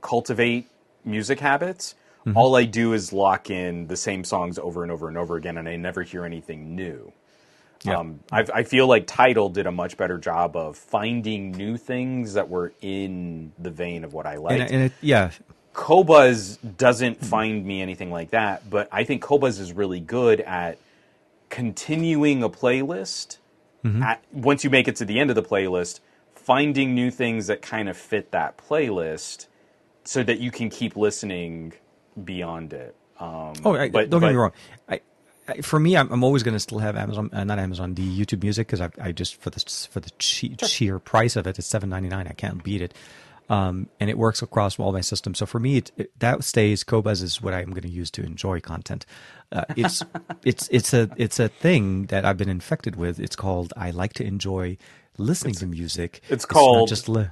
cultivate music habits, Mm-hmm. all I do is lock in the same songs over and over and over again, and I never hear anything new. Yeah. Um, I, I feel like Tidal did a much better job of finding new things that were in the vein of what I liked. And, and it, yeah, Qobuz doesn't find me anything like that, but I think Qobuz is really good at continuing a playlist. At, once you make it to the end of the playlist, finding new things that kind of fit that playlist, so that you can keep listening beyond it. Um, Oh, I, but- don't get me wrong. I, I, for me, I'm, I'm always going to still have Amazon, uh, not Amazon, the YouTube Music because I, I just for the for the che- sheer price of it, it's seven ninety nine. I can't beat it, um, and it works across all my systems. So for me, it, it, that stays. Qobuz is what I'm going to use to enjoy content. Uh, it's it's it's a it's a thing that I've been infected with. It's called I like to enjoy listening to music. it's not called- just li-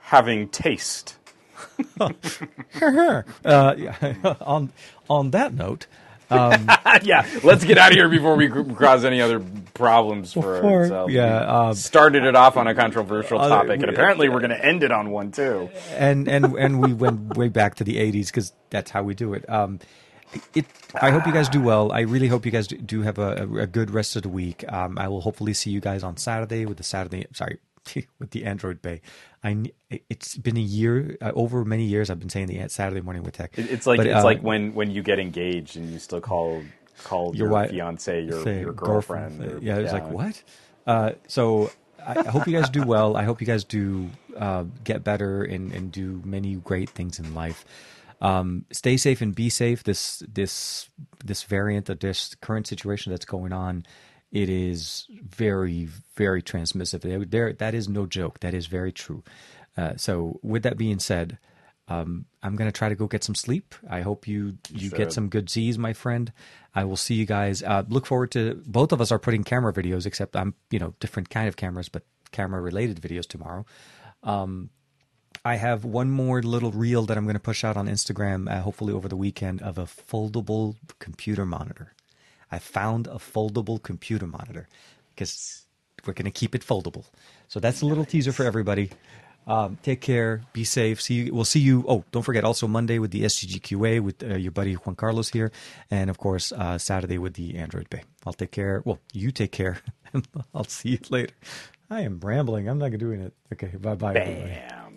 Having taste. Uh, yeah. on on that note. Um, yeah, let's get out of here before we cause any other problems for Before- ourselves. yeah, um, started it off on a controversial uh, topic, and we- apparently we're going to end it on one too. and and and we went way back to the 80s because that's how we do it um it. I hope you guys do well. I really hope you guys do, do have a, a, good rest of the week. Um, I will hopefully see you guys on Saturday with the Saturday. Sorry, with the Android Bay. I it's been a year uh, over many years. I've been saying the Saturday morning with tech. It's like but, it's uh, like when when you get engaged and you still call call your, your wife, fiance your your girlfriend. girlfriend or, yeah, it's yeah. like what? Uh, so I hope you guys do well. I hope you guys do uh, get better and, and do many great things in life. Um, stay safe and be safe. This this this variant of this current situation that's going on, it is very very transmissive. There, that is no joke. That is very true. Uh, so, with that being said, um, I'm gonna try to go get some sleep. I hope you you sure. get some good Z's, my friend. I will see you guys. Uh, look forward to both of us are putting camera videos, except I'm you know different kind of cameras, but camera related videos tomorrow. Um, I have one more little reel that I'm going to push out on Instagram, uh, hopefully over the weekend, of a foldable computer monitor. I found a foldable computer monitor because we're going to keep it foldable. So that's a little teaser for everybody. Um, take care. Be safe. See you. We'll see you. Oh, don't forget also Monday with the SGGQA with uh, your buddy Juan Carlos here, and of course uh, Saturday with the Android Bay. I'll take care. Well, you take care. I'll see you later. I am rambling. I'm not doing it. Okay. Bye bye.